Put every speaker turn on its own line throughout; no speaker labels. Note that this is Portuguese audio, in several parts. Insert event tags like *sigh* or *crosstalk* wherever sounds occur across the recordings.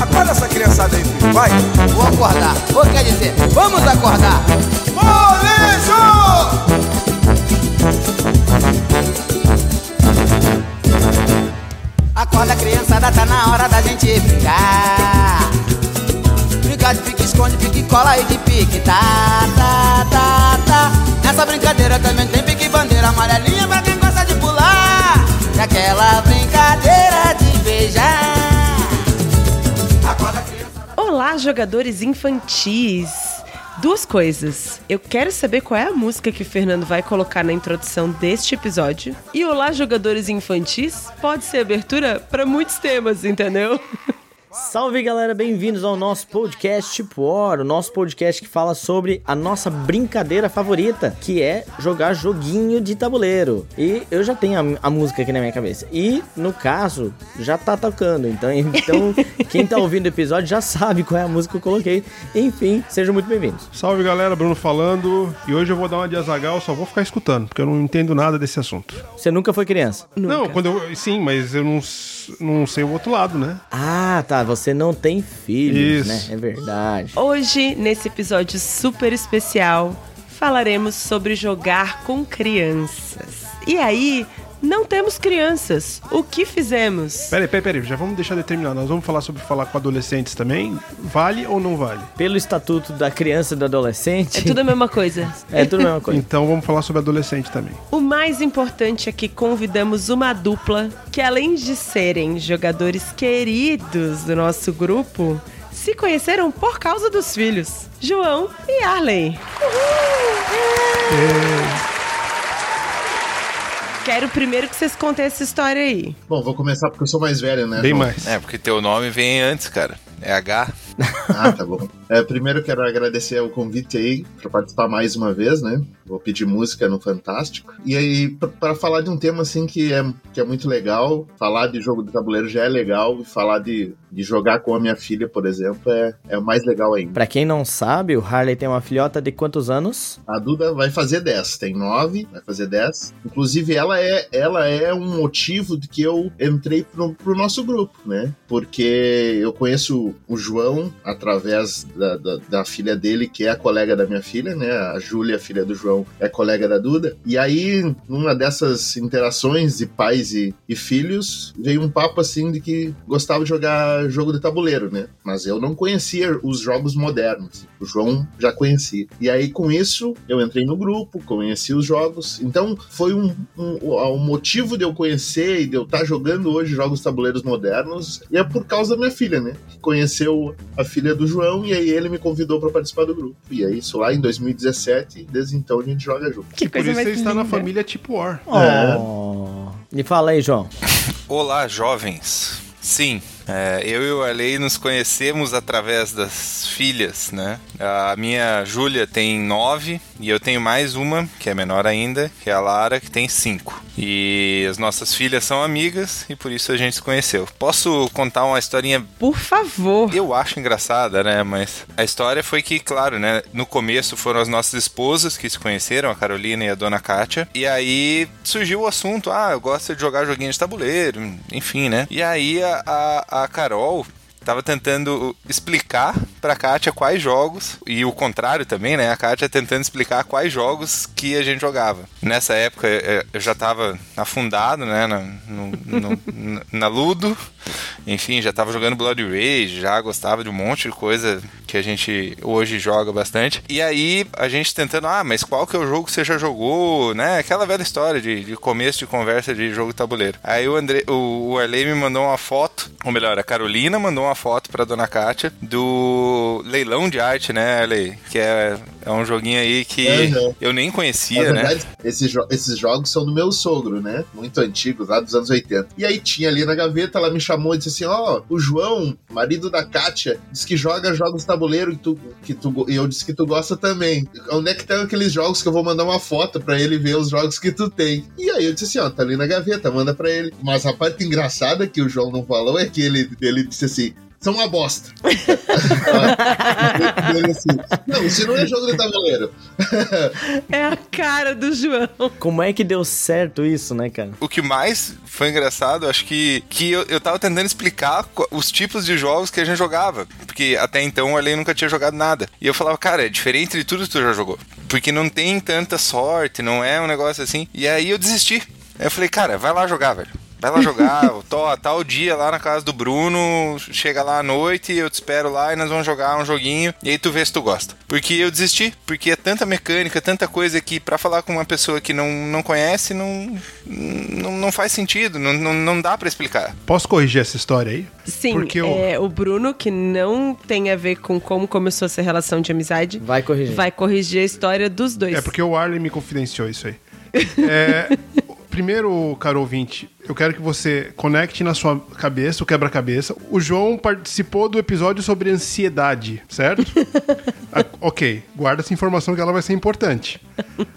Acorda essa criançada aí, filho. Vai.
Vou acordar. Ou quer dizer, vamos acordar.
Molejo!
Acorda, criançada, tá na hora da gente brincar. Brincar de pique, esconde, pique, cola e de pique. Tá, tá, tá, tá. Nessa brincadeira também tem pique, bandeira amarelinha pra quem gosta de pular. E aquela brincadeira de beijar.
Olá, jogadores infantis. Duas coisas. Eu quero saber qual é a música que o Fernando vai colocar na introdução deste episódio. E olá, jogadores infantis, pode ser abertura para muitos temas, entendeu? *laughs*
Salve galera, bem-vindos ao nosso podcast Tipo War, o nosso podcast que fala sobre a nossa brincadeira favorita, que é jogar joguinho de tabuleiro. E eu já tenho a, a música aqui na minha cabeça. E, no caso, já tá tocando. Então, *laughs* então quem tá ouvindo o episódio já sabe qual é a música que eu coloquei. Enfim, sejam muito bem-vindos.
Salve galera, Bruno falando. E hoje eu vou dar uma de Azagal, só vou ficar escutando, porque eu não entendo nada desse assunto.
Você nunca foi criança?
Não, quando eu. Sim, mas eu não, não sei o outro lado, né?
Ah, tá. Você não tem filhos,
Isso.
né? É verdade.
Hoje, nesse episódio super especial, falaremos sobre jogar com crianças. E aí, não temos crianças. O que fizemos?
Peraí, peraí, peraí, já vamos deixar determinado. Nós vamos falar sobre falar com adolescentes também. Vale ou não vale?
Pelo estatuto da criança e do adolescente.
É tudo a mesma coisa. *laughs*
É tudo a mesma coisa.
Então vamos falar sobre adolescente também.
O mais importante é que convidamos uma dupla que, além de serem jogadores queridos do nosso grupo, se conheceram por causa dos filhos, João e Arley. Quero primeiro que vocês contem essa história aí.
Bom, vou começar porque eu sou mais velho, né?
Bem mais.
É, porque teu nome vem antes, cara. É H.
Ah, tá bom. É, primeiro quero agradecer o convite aí para participar mais uma vez, né? Vou pedir música no Fantástico. E aí, para falar de um tema assim que é, que é muito legal, falar de jogo de tabuleiro já é legal, e falar de, de jogar com a minha filha, por exemplo, é, é o mais legal ainda.
Pra quem não sabe, o Harley tem uma filhota de quantos anos?
A Duda vai fazer 10, tem 9, vai fazer 10. Inclusive, ela é, ela é um motivo de que eu entrei pro, pro nosso grupo, né? Porque eu conheço o João através da, da, da filha dele, que é a colega da minha filha, né? A Júlia, filha do João, é colega da Duda. E aí, numa dessas interações de pais e, e filhos, veio um papo assim de que gostava de jogar jogo de tabuleiro, né? Mas eu não conhecia os jogos modernos. O João já conhecia. E aí, com isso, eu entrei no grupo, conheci os jogos. Então, foi um, um, o motivo de eu conhecer e de eu estar jogando hoje jogos tabuleiros modernos. E é por causa da minha filha, né? Que conheceu a filha do João e aí ele me convidou para participar do grupo. E é isso lá em 2017. Desde então a gente joga junto.
Que
Por
coisa
isso
mais
você está na família tipo War.
É.
Oh. E fala aí, João.
Olá, jovens. Sim, é, eu e o Arley nos conhecemos através das filhas, né? A minha Júlia tem nove e eu tenho mais uma, que é menor ainda, que é a Lara, que tem cinco. E as nossas filhas são amigas e por isso a gente se conheceu. Posso contar uma historinha
Por favor.
eu acho engraçada, né? Mas a história foi que, claro, né? No começo foram as nossas esposas que se conheceram, a Carolina e a dona Kátia. E aí surgiu o assunto: ah, eu gosto de jogar joguinho de tabuleiro, enfim, né? E aí a, a, a Carol. Tava tentando explicar pra Kátia quais jogos, e o contrário também, né? A Kátia tentando explicar quais jogos que a gente jogava. Nessa época eh, eu já tava afundado, né? Na, no- no- *laughs* na Ludo, enfim, já tava jogando Blood Rage, já gostava de um monte de coisa que a gente hoje joga bastante. E aí a gente tentando, ah, mas qual que é o jogo que você já jogou, né? Aquela velha história de, de começo de conversa de jogo tabuleiro. Aí o André, o, o Arley me mandou uma foto, ou melhor, a Carolina mandou uma foto pra dona Kátia do leilão de arte, né, Arley? Que é, é um joguinho aí que
Uhum.
eu nem
Na
conhecia, né?
verdade, esses, jo- esses jogos são do meu sogro, né? Muito antigos, lá dos anos 80. E aí tinha ali na gaveta, ela me chamou e disse assim: Ó, o João, marido da Kátia, diz que joga jogos tabuleiro e, tu, que tu, e eu disse que tu gosta também. Onde é que estão aqueles jogos que eu vou mandar uma foto pra ele ver os jogos que tu tem? E aí eu disse assim: ó, tá ali na gaveta, manda pra ele. Mas a parte engraçada que o João não falou é que ele, ele disse assim. São uma bosta. *laughs* assim, não, isso não é jogo de tabuleiro. *laughs*
É a cara do João.
Como é que deu certo isso, né, cara?
O que mais foi engraçado, acho que, que eu, eu tava tentando explicar os tipos de jogos que a gente jogava. Porque até então o Arley nunca tinha jogado nada. E eu falava, cara, é diferente de tudo que tu já jogou. Porque não tem tanta sorte, não é um negócio assim. E aí eu desisti. Aí eu falei, cara, vai lá jogar, velho. Vai lá jogar, tô, tal dia lá na casa do Bruno, chega lá à noite, eu te espero lá e nós vamos jogar um joguinho, e aí tu vê se tu gosta. Porque eu desisti, porque é tanta mecânica, tanta coisa que pra falar com uma pessoa que não, não conhece, não, não, não faz sentido, não, não, não dá pra explicar.
Posso corrigir essa história aí?
Sim,
Porque eu-
é, o Bruno, que não tem a ver com como começou essa relação de amizade,
Vai corrigir.
vai corrigir a história dos dois.
É porque o Arley me confidenciou isso aí. *laughs* É, primeiro, caro ouvinte, eu quero que você conecte na sua cabeça o quebra-cabeça. O João participou do episódio sobre ansiedade, certo? *laughs* Ah, ok, guarda essa informação que ela vai ser importante.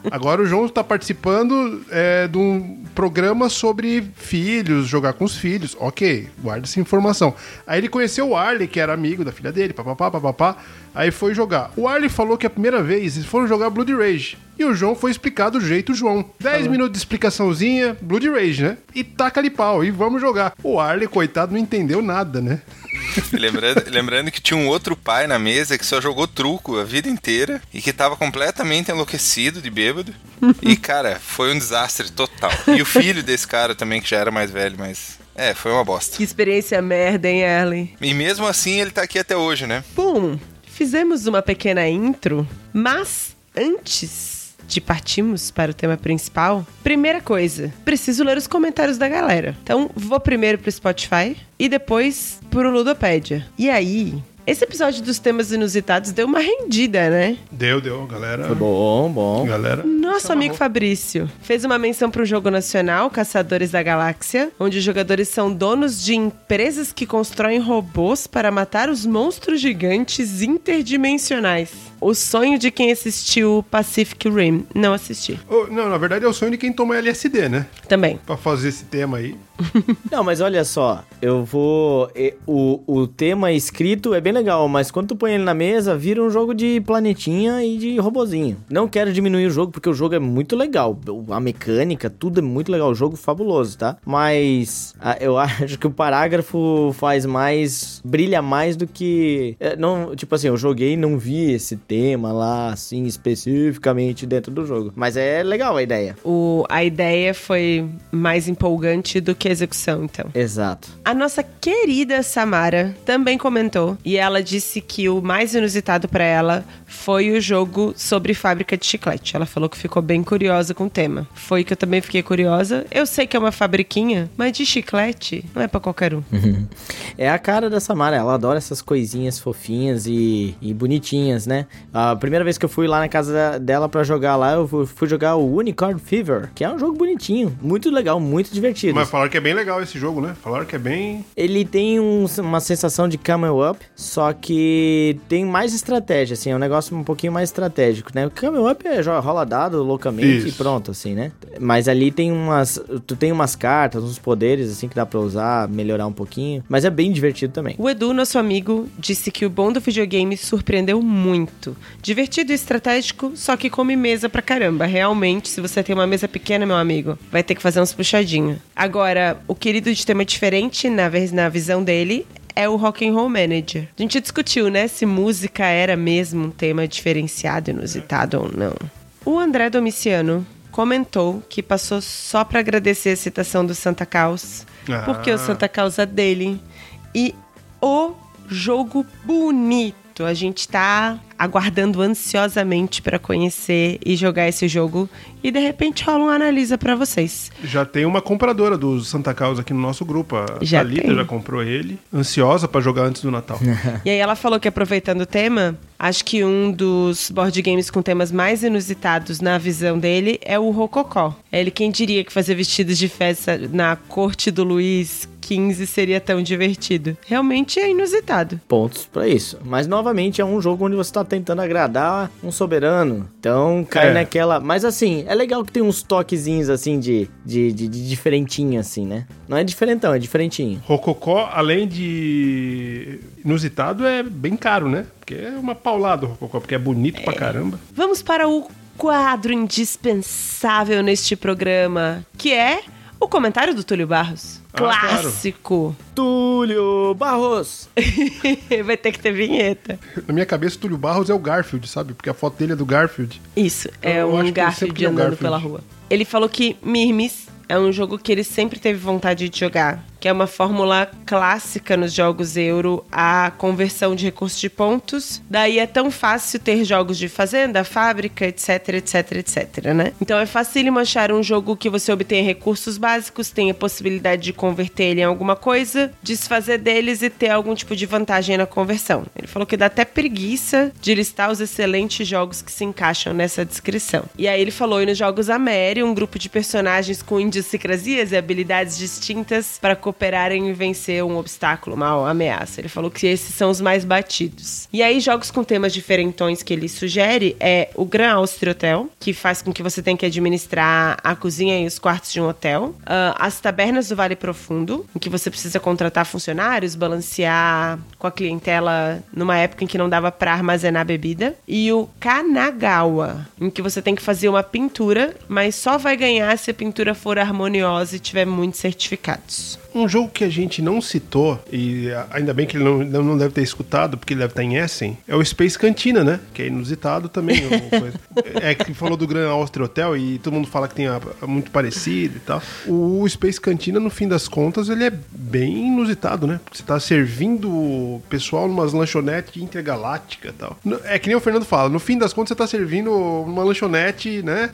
Agora o João está participando é, de um programa sobre filhos, jogar com os filhos. Ok, guarda essa informação. Aí ele conheceu o Arley, que era amigo da filha dele, papapá, papapá. Aí foi jogar. O Arley falou que a primeira vez eles foram jogar Blood Rage. E o João foi explicar do jeito João. 10 minutos de explicaçãozinha, Blood Rage, né? E taca ali pau, e vamos jogar. O Arley, coitado, não entendeu nada, né? *laughs*
Lembrando, lembrando que tinha um outro pai na mesa que só jogou truco a vida inteira e que tava completamente enlouquecido de bêbado. E, *laughs* cara, foi um desastre total. E o filho desse cara também, que já era mais velho, mas. É, foi uma bosta.
Que experiência merda, hein, Erlen?
E mesmo assim ele tá aqui até hoje, né?
Bom, fizemos uma pequena intro, mas antes de partirmos para o tema principal, primeira coisa, preciso ler os comentários da galera. Então, vou primeiro pro Spotify e depois pro Ludopédia. E aí, esse episódio dos temas inusitados deu uma rendida, né?
Deu, deu, galera.
Foi bom, bom.
Galera.
Nosso amigo Fabrício fez uma menção para um jogo nacional, Caçadores da Galáxia, onde os jogadores são donos de empresas que constroem robôs para matar os monstros gigantes interdimensionais. O sonho de quem assistiu Pacific Rim. Não assisti.
Oh, não, na verdade é o sonho de quem toma LSD, né?
Também.
Pra fazer esse tema aí. *laughs*
Não, mas olha só, eu vou. O, o tema escrito é bem legal, mas quando tu põe ele na mesa, vira um jogo de planetinha e de robozinho. Não quero diminuir o jogo, porque o jogo é muito legal. A mecânica, tudo é muito legal. O jogo fabuloso, tá? Mas eu *laughs* acho que o parágrafo faz mais. brilha mais do que. é, não, tipo assim, eu joguei e não vi esse tema lá, assim, especificamente dentro do jogo. Mas é legal a ideia.
O, a ideia foi mais empolgante do que a execução, então.
Exato.
A nossa querida Samara também comentou e ela disse que o mais inusitado pra ela foi o jogo sobre fábrica de chiclete. Ela falou que ficou bem curiosa com o tema. Foi que eu também fiquei curiosa. Eu sei que é uma fabriquinha, mas de chiclete não é pra qualquer um. *laughs*
É a cara da Samara, ela adora essas coisinhas fofinhas e, e bonitinhas, né? A primeira vez que eu fui lá na casa dela pra jogar lá, eu fui, jogar o Unicorn Fever, que é um jogo bonitinho, muito legal, muito divertido.
Mas falaram que é bem legal esse jogo, né? Falaram que é bem.
Ele tem um- uma sensação de camel up, só que tem mais estratégia, assim, é um negócio um pouquinho mais estratégico, né? O camel up é rola dado loucamente e
Isso.
pronto, assim, né? Mas ali tem umas, tu tem umas cartas, uns poderes, assim, que dá pra usar, melhorar um pouquinho, mas é bem divertido também.
O Edu, nosso amigo, disse que o bom do videogame surpreendeu muito. Divertido e estratégico, só que come mesa pra caramba. Realmente, se você tem uma mesa pequena, meu amigo, vai ter que fazer uns puxadinhos. Agora, o querido de tema diferente, na, na visão dele, é o Rock and Roll Manager. A gente discutiu, né, se música era mesmo um tema diferenciado, inusitado ou não. O André Domiciano comentou que passou só pra agradecer a citação do Santa Claus, porque o
Ah.
Santa Claus é dele. E o jogo bonito. A gente tá aguardando ansiosamente pra conhecer e jogar esse jogo. E de repente rola um analisa pra vocês.
Já tem uma compradora do Santa Causa aqui no nosso grupo. A
Já
Thalita
tem.
já comprou ele. Ansiosa pra jogar antes do Natal. *laughs*
E aí ela falou que aproveitando o tema, acho que um dos board games com temas mais inusitados na visão dele é o Rococó. Ele quem diria que fazer vestidos de festa na corte do Luiz 2015 seria tão divertido. Realmente é inusitado.
Pontos pra isso. Mas novamente é um jogo onde você tá tentando agradar um soberano. Então cai
É.
naquela. Mas assim, é legal que tem uns toquezinhos assim de, de, de, de diferentinho, assim, né? Não é diferentão, é diferentinho.
Rococó, além de inusitado, é bem caro, né? Porque é uma paulada o Rococó, porque é bonito pra caramba.
Vamos para o quadro indispensável neste programa, que é o comentário do Túlio Barros.
Ah, claro.
Clássico.
Túlio Barros! *laughs*
Vai ter que ter vinheta.
Na minha cabeça, Túlio Barros é o Garfield, sabe? Porque a foto dele é do Garfield.
Isso, é
Eu
um
ele
Garfield
é
andando
Garfield.
pela rua. Ele falou que Mirmis é um jogo que ele sempre teve vontade de jogar, que é uma fórmula clássica nos jogos euro, a conversão de recursos de pontos. Daí é tão fácil ter jogos de fazenda, fábrica, etc, etc, etc, né? Então é facílimo achar um jogo que você obtenha recursos básicos, tem a possibilidade de converter ele em alguma coisa, desfazer deles e ter algum tipo de vantagem na conversão. Ele falou que dá até preguiça de listar os excelentes jogos que se encaixam nessa descrição. E aí ele falou e nos jogos Amério, um grupo de personagens com idiosincrasias e habilidades distintas para cooperarem e vencer um obstáculo, uma ameaça. Ele falou que esses são os mais batidos. E aí jogos com temas diferentões que ele sugere é o Gran Austria Hotel, que faz com que você tenha que administrar a cozinha e os quartos de um hotel. Ah, as Tabernas do Vale Profundo, em que você precisa contratar funcionários, balancear com a clientela numa época em que não dava para armazenar bebida. E o Kanagawa, em que você tem que fazer uma pintura, mas só vai ganhar se a pintura for harmoniosa e tiver muitos certificados.
Um jogo que a gente não citou, e ainda bem que ele não, não deve ter escutado, porque ele deve estar em Essen, é o Space Cantina, né? Que é inusitado também. *laughs* coisa. é que falou do Gran Austria Hotel e todo mundo fala que tem a- muito parecido e tal. O Space Cantina, no fim das contas, ele é bem inusitado, né? Porque você tá servindo o pessoal numas lanchonetes intergaláctica e tal. É que nem o Fernando fala, no fim das contas você tá servindo uma lanchonete, né?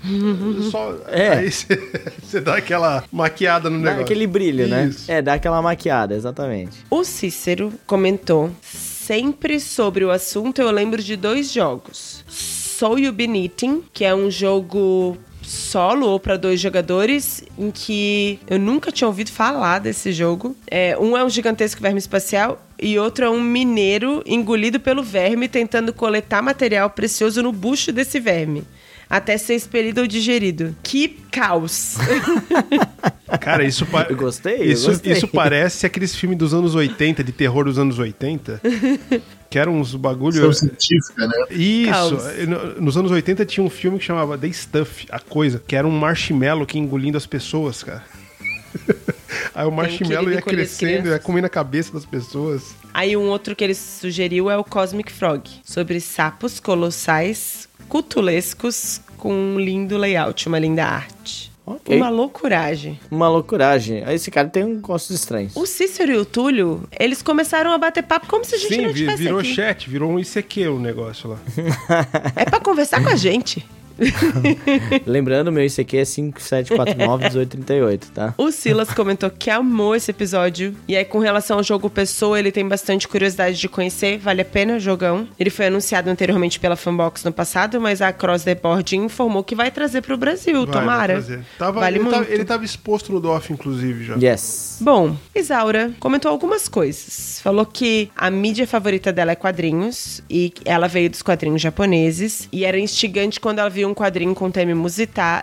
Só,
É.
Aí você, *laughs* você dá aquela maquiada no
Dá
negócio.
aquele brilho, né?
Isso.
É, dá aquela maquiada, exatamente.
O Cícero comentou sempre sobre o assunto. Eu lembro de dois jogos: Soul You Been Eating, que é um jogo solo ou para dois jogadores, em que eu nunca tinha ouvido falar desse jogo. É, um é um gigantesco verme espacial e outro é um mineiro engolido pelo verme tentando coletar material precioso no bucho desse verme. Até ser expelido ou digerido. Que caos! *laughs*
Cara, isso, pa-
Eu gostei,
isso,
gostei.
isso parece aqueles filmes dos anos 80, de terror dos anos 80. que eram uns bagulho.
São científica, né?
Isso.
Caos.
No- Nos anos 80 tinha um filme que chamava The Stuff, a coisa, que era um marshmallow que engolindo as pessoas, cara. *laughs* Aí o marshmallow ia crescendo, ia comendo a cabeça das pessoas.
Aí um outro que ele sugeriu é o Cosmic Frog, sobre sapos colossais, cutulescos, com um lindo layout, uma linda arte.
Ok.
Uma loucuragem.
Uma loucuragem. Esse cara tem um gostos estranhos.
O Cícero e o Túlio, eles começaram a bater papo como se a gente
Sim,
não
vi-
tivesse
virou
aqui.
chat, virou um ICQ o negócio lá.
É pra conversar com a gente. *laughs* *laughs*
Lembrando, meu ICQ é 5749-1838, tá?
O Silas comentou que amou esse episódio. E aí, com relação ao jogo Pessoa, ele tem bastante curiosidade de conhecer. Vale a pena, jogão. Ele foi anunciado anteriormente pela Fanbox no passado, mas a Cross the Board informou que vai trazer pro Brasil.
Vai, vai
tomara.
trazer. Tava,
vale
ele,
muito.
tava, ele tava exposto no DOF, inclusive, já.
Yes.
Bom, Isaura comentou algumas coisas. Falou que a mídia favorita dela é quadrinhos e ela veio dos quadrinhos japoneses e era instigante quando ela via um quadrinho com tema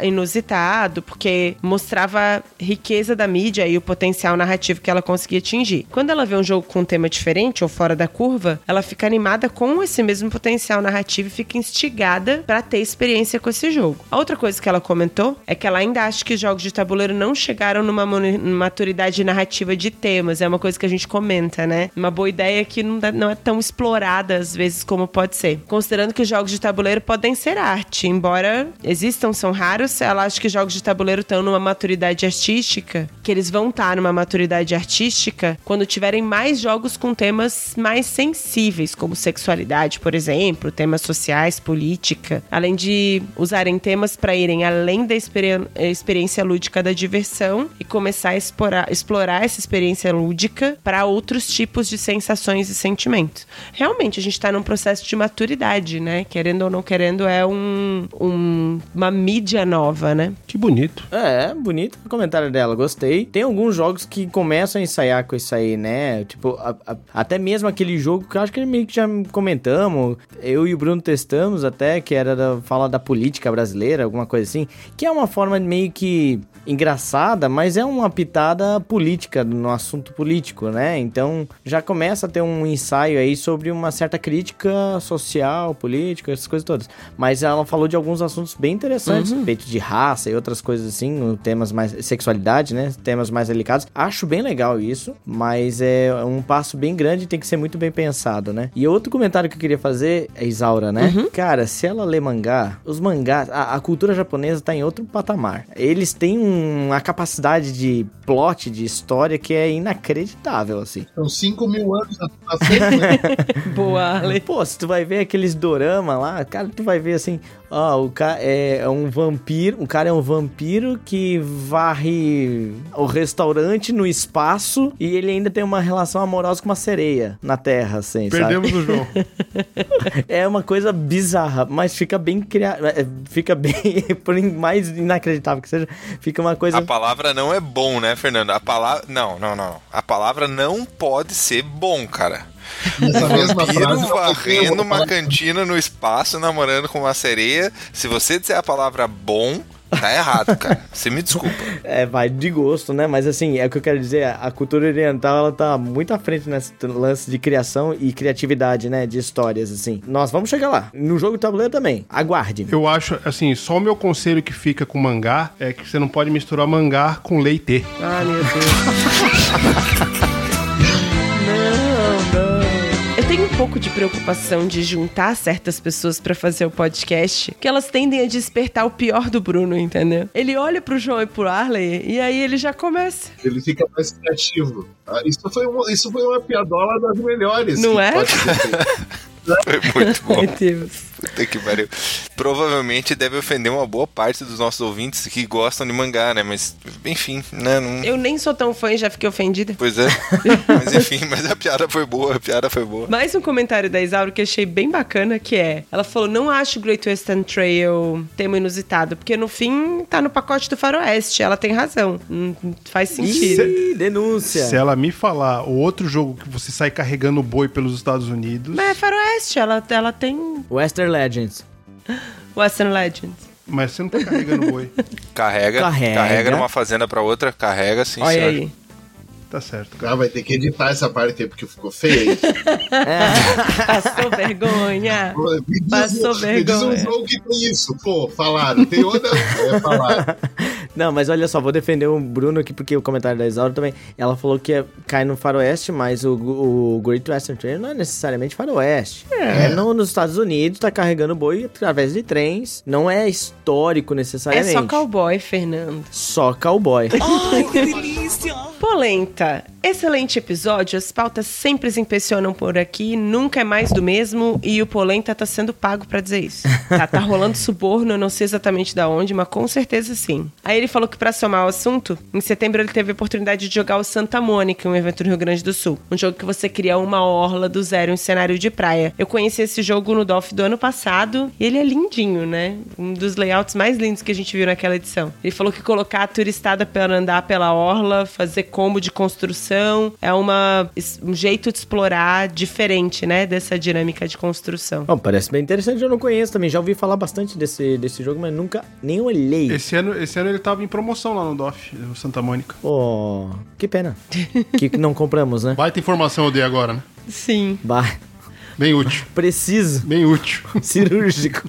inusitado, porque mostrava riqueza da mídia e o potencial narrativo que ela conseguia atingir. Quando ela vê um jogo com um tema diferente ou fora da curva, ela fica animada com esse mesmo potencial narrativo e fica instigada pra ter experiência com esse jogo. A outra coisa que ela comentou é que ela ainda acha que os jogos de tabuleiro não chegaram numa maturidade narrativa de temas. É uma coisa que a gente comenta, né? Uma boa ideia que não, não é tão explorada às vezes como pode ser. Considerando que os jogos de tabuleiro podem ser arte, embora existam, são raros, ela acha que jogos de tabuleiro estão numa maturidade artística, que eles vão estar numa maturidade artística quando tiverem mais jogos com temas mais sensíveis, como sexualidade, por exemplo, temas sociais, política, além de usarem temas para irem além da experi- experiência lúdica da diversão e começar a explorar, explorar essa experiência lúdica para outros tipos de sensações e sentimentos. Realmente, a gente está num processo de maturidade, né? Querendo ou não querendo, é um, um- uma mídia nova, né?
Que bonito.
É, bonito o comentário dela, gostei. Tem alguns jogos que começam a ensaiar com isso aí, né? Tipo, a- a- até mesmo aquele jogo que eu acho que meio que já comentamos, eu e o Bruno testamos até, que era da, fala da política brasileira, alguma coisa assim, que é uma forma meio que engraçada, mas é uma pitada política no assunto político, né? Então já começa a ter um ensaio aí sobre uma certa crítica social, política, essas coisas todas. Mas ela falou de alguns assuntos bem interessantes, respeito de raça e outras coisas assim, temas mais sexualidade, né? Temas mais delicados. Acho bem legal isso, mas é um passo bem grande e tem que ser muito bem pensado, né? E outro comentário que eu queria fazer é Isaura, né? Cara, se ela lê mangá, os mangás, a, a cultura japonesa tá em outro patamar. Eles têm um- uma capacidade de plot, de história que é inacreditável, assim.
São 5 mil anos na, na frente, né? *laughs*
Boa, Ale.
Pô, se tu vai ver aqueles dorama lá, cara, tu vai ver assim, ó, o cara é um vampiro, o cara é um vampiro que varre o restaurante no espaço e ele ainda tem uma relação amorosa com uma sereia na Terra, assim, sabe?
Perdemos o João. *laughs*
É uma coisa bizarra, mas fica bem criado, fica bem, *laughs* por mais inacreditável que seja, fica uma coisa
A palavra não é bom, né, Fernando? A palavra. Não, não, não. A palavra não pode ser bom, cara.
Mesma frase. eu
varrendo uma cantina no espaço, namorando com uma sereia. Se você disser a palavra bom, tá errado, cara. Você me desculpa.
É, vai de gosto, né? Mas assim, é o que eu quero dizer, a cultura oriental, ela tá muito à frente nesse lance de criação e criatividade, né? De histórias, assim. Nós vamos chegar lá. No jogo de tabuleiro também. Aguarde.
Eu acho, assim, só o meu conselho que fica com mangá é que você não pode misturar mangá com leite.
Ah, meu Deus. *laughs* pouco de preocupação de juntar certas pessoas pra fazer o podcast, que elas tendem a despertar o pior do Bruno, entendeu? Ele olha pro João e pro Arley e aí ele já começa.
Ele fica mais criativo. Ah, Isso foi, uma, isso foi uma piadola das melhores.
Não é?
pode ser feita. *laughs*
Foi muito bom.
Meu Deus.
Puta que pariu. Provavelmente deve ofender uma boa parte dos nossos ouvintes que gostam de mangá, né? Mas, enfim, né? Não...
Eu nem sou tão fã e já fiquei ofendida.
Pois é. *laughs* Mas enfim, mas a piada foi boa, a piada foi boa.
Mais um comentário da Isauro que eu achei bem bacana, que é... Ela falou, não acho Great Western Trail tema inusitado, porque no fim tá no pacote do faroeste. Ela tem razão. Hum, faz sentido.
Ih, denúncia.
Se ela me falar o outro jogo que você sai carregando boi pelos Estados Unidos,
Mas é faroeste, ela, ela tem
Western Legends.
Western Legends.
mas você não tá carregando boi.
Carrega,
Carrega.
carrega, numa fazenda pra outra, carrega sim,
Olha
senhor.
aí.
Tá certo, cara.
Ah, vai ter que editar essa parte aí, porque ficou feio. hein? *laughs*
Passou vergonha.
Me diz,
Passou
me diz um
vergonha.
jogo que tem isso. Pô, falaram. Tem outra. É, falaram. *laughs*
Não, mas olha só, vou defender o Bruno aqui, porque o comentário da Isaura também. Ela falou que é- cai no faroeste, mas o, o Great Western Trail não é necessariamente faroeste. É, no- nos Estados Unidos, tá carregando boi através de trens. Não é histórico
É
necessariamente.
só cowboy, Fernando.
Só cowboy. *laughs*
Polenta. Excelente episódio. As pautas sempre se impressionam por aqui. Nunca é mais do mesmo. E o Polenta tá sendo pago pra dizer isso. Tá, tá rolando suborno, eu não sei exatamente da onde, mas com certeza sim. Aí ele falou que pra somar o assunto, em setembro ele teve a oportunidade de jogar o Santa Mônica, um evento no Rio Grande do Sul. Um jogo que você cria uma orla do zero um cenário de praia. Eu conheci esse jogo no DOF do ano passado e ele é lindinho, né? Um dos layouts mais lindos que a gente viu naquela edição. Ele falou que colocar a turistada para andar pela orla, fazer combo de construção, é uma, um jeito de explorar diferente, né? Dessa dinâmica de construção.
Bom, parece bem interessante, eu não conheço também. Já ouvi falar bastante desse, desse jogo, mas nunca nem olhei.
Esse ano, esse ano ele tava em promoção lá no DOF, o Santa Mônica.
Pô, que pena. que não compramos, né?
Baita informação eu dei agora, né?
Sim.
Bah,
Bem útil.
preciso.
Bem útil.
Cirúrgico.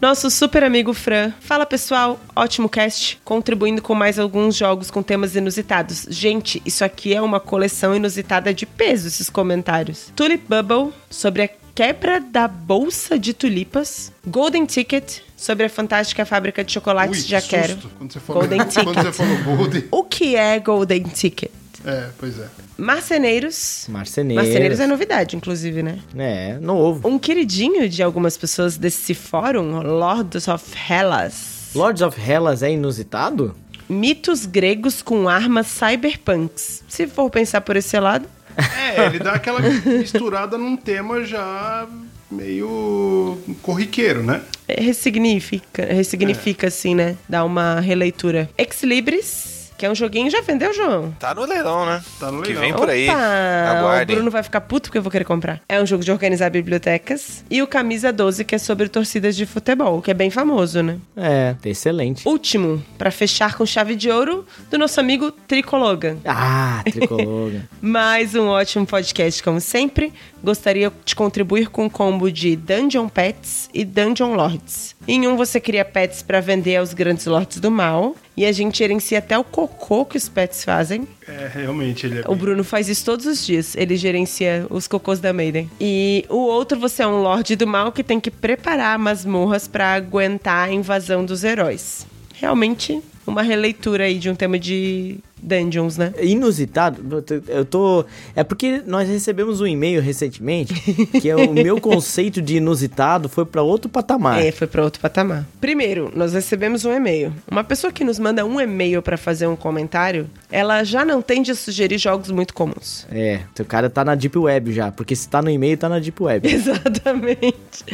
Nosso super amigo Fran. Fala pessoal, ótimo cast, contribuindo com mais alguns jogos com temas inusitados. Gente, isso aqui é uma coleção inusitada de peso, esses comentários. Tulip Bubble, sobre a quebra da bolsa de tulipas. Golden Ticket, sobre a fantástica fábrica de chocolates,
Ui,
já
que
quero.
susto Quando você falou,
Golden Ticket. *laughs*
quando você falou Golden.
O que é Golden Ticket?
É, pois é.
Marceneiros.
Marceneiros.
Marceneiros é novidade, inclusive, né?
É, novo.
Um queridinho de algumas pessoas desse fórum, Lords of Hellas.
Lords of Hellas é inusitado?
Mitos gregos com armas cyberpunks. Se for pensar por esse lado,
É, ele dá aquela misturada num tema já meio corriqueiro, né?
É, Ressignifica, ressignifica assim, né? Dá uma releitura. Ex Libris, que é um joguinho, já vendeu, João?
Tá no leilão, né?
Tá no
Que
leilão.
vem por aí.
Opa! O. Bruno vai ficar puto porque eu vou querer comprar. É um jogo de organizar bibliotecas. E o Camisa 12, que é sobre torcidas de futebol, que é bem famoso, né?
É, excelente.
Último, pra fechar com chave de ouro, do nosso amigo Tricologan.
Ah, *laughs* tricolor.
Mais um ótimo podcast, como sempre. Gostaria de contribuir com um combo de Dungeon Pets e Dungeon Lords. Em um, você cria pets pra vender aos grandes lords do mal. E a gente gerencia até o cocô que os pets fazem.
É, realmente, ele é
O Bruno faz isso todos os dias. Ele gerencia os cocôs da Maiden. E o outro, você é um Lorde do Mal que tem que preparar masmorras pra aguentar a invasão dos heróis. Realmente, uma releitura aí de um tema de dungeons, né?
Inusitado, eu tô. É porque nós recebemos um e-mail recentemente *laughs* que é o meu conceito de inusitado foi pra outro patamar.
É, foi pra outro patamar. Primeiro, nós recebemos um e-mail. Uma pessoa que nos manda um e-mail pra fazer um comentário, ela já não tende a sugerir jogos muito comuns.
É, o cara tá na Deep Web já, porque se tá no e-mail, tá na Deep Web. *laughs*
Exatamente.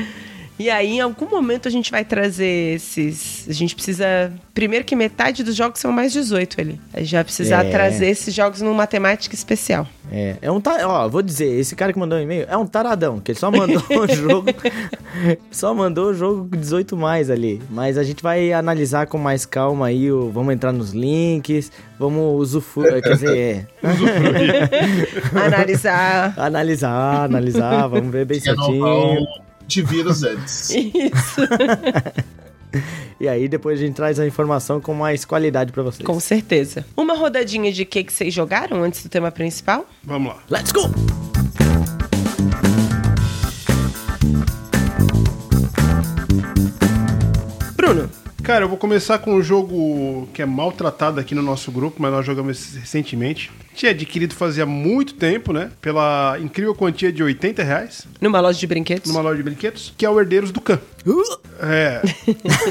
E aí, em algum momento, a gente vai trazer esses. A gente precisa. Primeiro, que metade dos jogos são mais 18 ali. A gente vai precisar
É.
trazer esses jogos numa temática especial.
É, é um ta... ó, vou dizer, esse cara que mandou um e-mail é um taradão, que ele só mandou *laughs* o jogo, *laughs* só mandou o jogo com 18 mais ali, mas a gente vai analisar com mais calma aí, o... vamos entrar nos links, vamos usufruir, quer dizer, é, *laughs*
Analisar.
analisar, analisar, vamos ver bem certinho,
de vírus antes. *laughs*
Isso.
e aí depois a gente traz a informação com mais qualidade pra vocês.
Com certeza. Uma rodadinha de que que vocês jogaram antes do tema principal?
Vamos lá.
Let's go!
Bruno.
Cara, eu vou começar com um jogo que é maltratado aqui no nosso grupo, mas nós jogamos esse recentemente. Tinha adquirido fazia muito tempo, né? Pela incrível quantia de 80 reais,
Numa loja de brinquedos?
numa loja de brinquedos, que é o Herdeiros do Khan. É.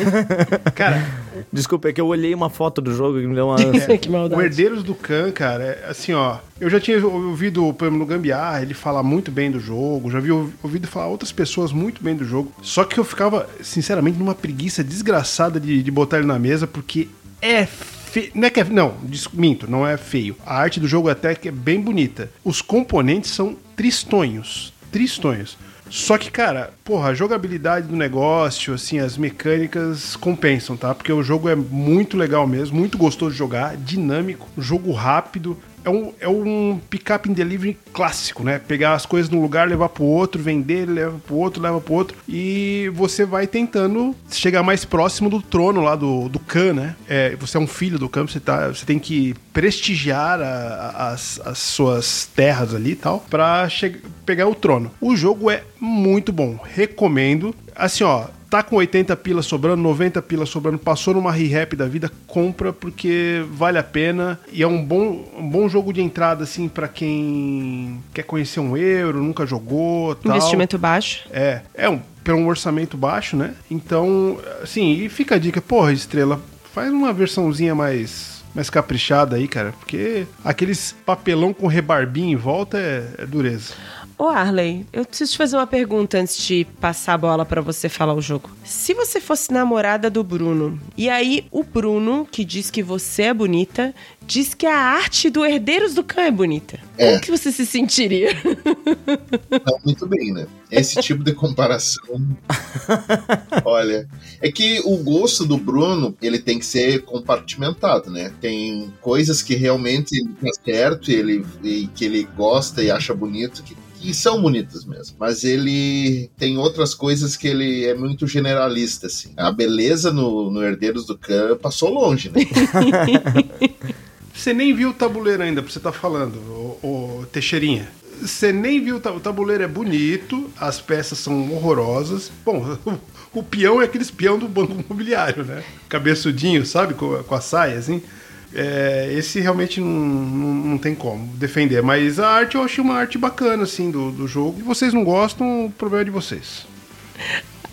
*laughs* Cara,
Desculpa, é que eu olhei uma foto do jogo e me deu uma ânsia. *laughs*
que
o
maldade.
Herdeiros do Khan, cara, é assim, ó. Eu já tinha ouvido, por exemplo, no Gambiarra, ele falar muito bem do jogo, já vi ouvido falar outras pessoas muito bem do jogo. Só que eu ficava, sinceramente, numa preguiça desgraçada de, de botar ele na mesa, porque é Não é é. Não, minto, não é feio. A arte do jogo até que é bem bonita. Os componentes são tristonhos. Tristonhos. Só que, cara, porra, a jogabilidade do negócio, assim, as mecânicas compensam, tá? Porque o jogo é muito legal mesmo, muito gostoso de jogar, dinâmico, jogo rápido. É um, é um pick-up and delivery clássico, né? Pegar as coisas num lugar, levar pro outro, vender, leva pro outro, leva pro outro. E você vai tentando chegar mais próximo do trono lá do, do Khan, né? É, você é um filho do Khan, você, tá, você tem que prestigiar a- a- as, as suas terras ali e tal, pra pegar o trono. O jogo é muito bom, recomendo. Assim, ó, tá com 80 pilas sobrando, 90 pilas sobrando, passou numa re-rap da vida, compra porque vale a pena e é um bom, um bom jogo de entrada assim pra quem quer conhecer um euro, nunca jogou, tal.
Investimento baixo.
É, é um pelo um orçamento baixo, né? Então, assim, e fica a dica, porra, Estrela, faz uma versãozinha mais mais caprichada aí, cara, porque aqueles papelão com rebarbinho em volta é, é dureza.
Ô Arley, eu preciso te fazer uma pergunta antes de passar a bola pra você falar o jogo. Se você fosse namorada do Bruno, e aí o Bruno, que diz que você é bonita, diz que a arte do Herdeiros do Cã é bonita.
É.
Como que você se sentiria? *laughs*
Não, muito bem, né? Esse tipo de comparação. Olha, é que o gosto do Bruno ele tem que ser compartimentado, né? Tem coisas que realmente ele tá certo e, ele, e que ele gosta e acha bonito que, que são bonitas mesmo. Mas ele tem outras coisas que ele é muito generalista, assim. A beleza no, no Herdeiros do Khan passou longe, né? *laughs*
Você nem viu o tabuleiro ainda, pra você tá falando, ô Teixeirinha. Você nem viu o ta- o tabuleiro é bonito, as peças são horrorosas. Bom, o, *laughs* o peão é aqueles peão do banco imobiliário, né? Cabeçudinho, sabe? Com a saia, assim. É, esse realmente não, não, não tem como defender. Mas a arte eu achei uma arte bacana, assim, do, do jogo. E vocês não gostam, o problema é de vocês.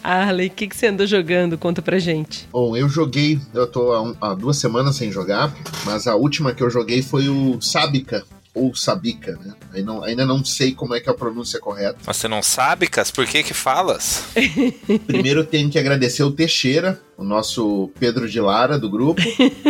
Arley, o que, que você andou jogando? Conta pra gente.
Bom, eu joguei, eu tô há, um- há duas semanas sem jogar, mas a última que eu joguei foi o Sábica, ou Sabica, né? Aí não- ainda não sei como é que é a pronúncia correta.
Mas você não sabe, Cas, por que que falas? *laughs*
Primeiro tenho que agradecer o Teixeira, o nosso Pedro de Lara do grupo,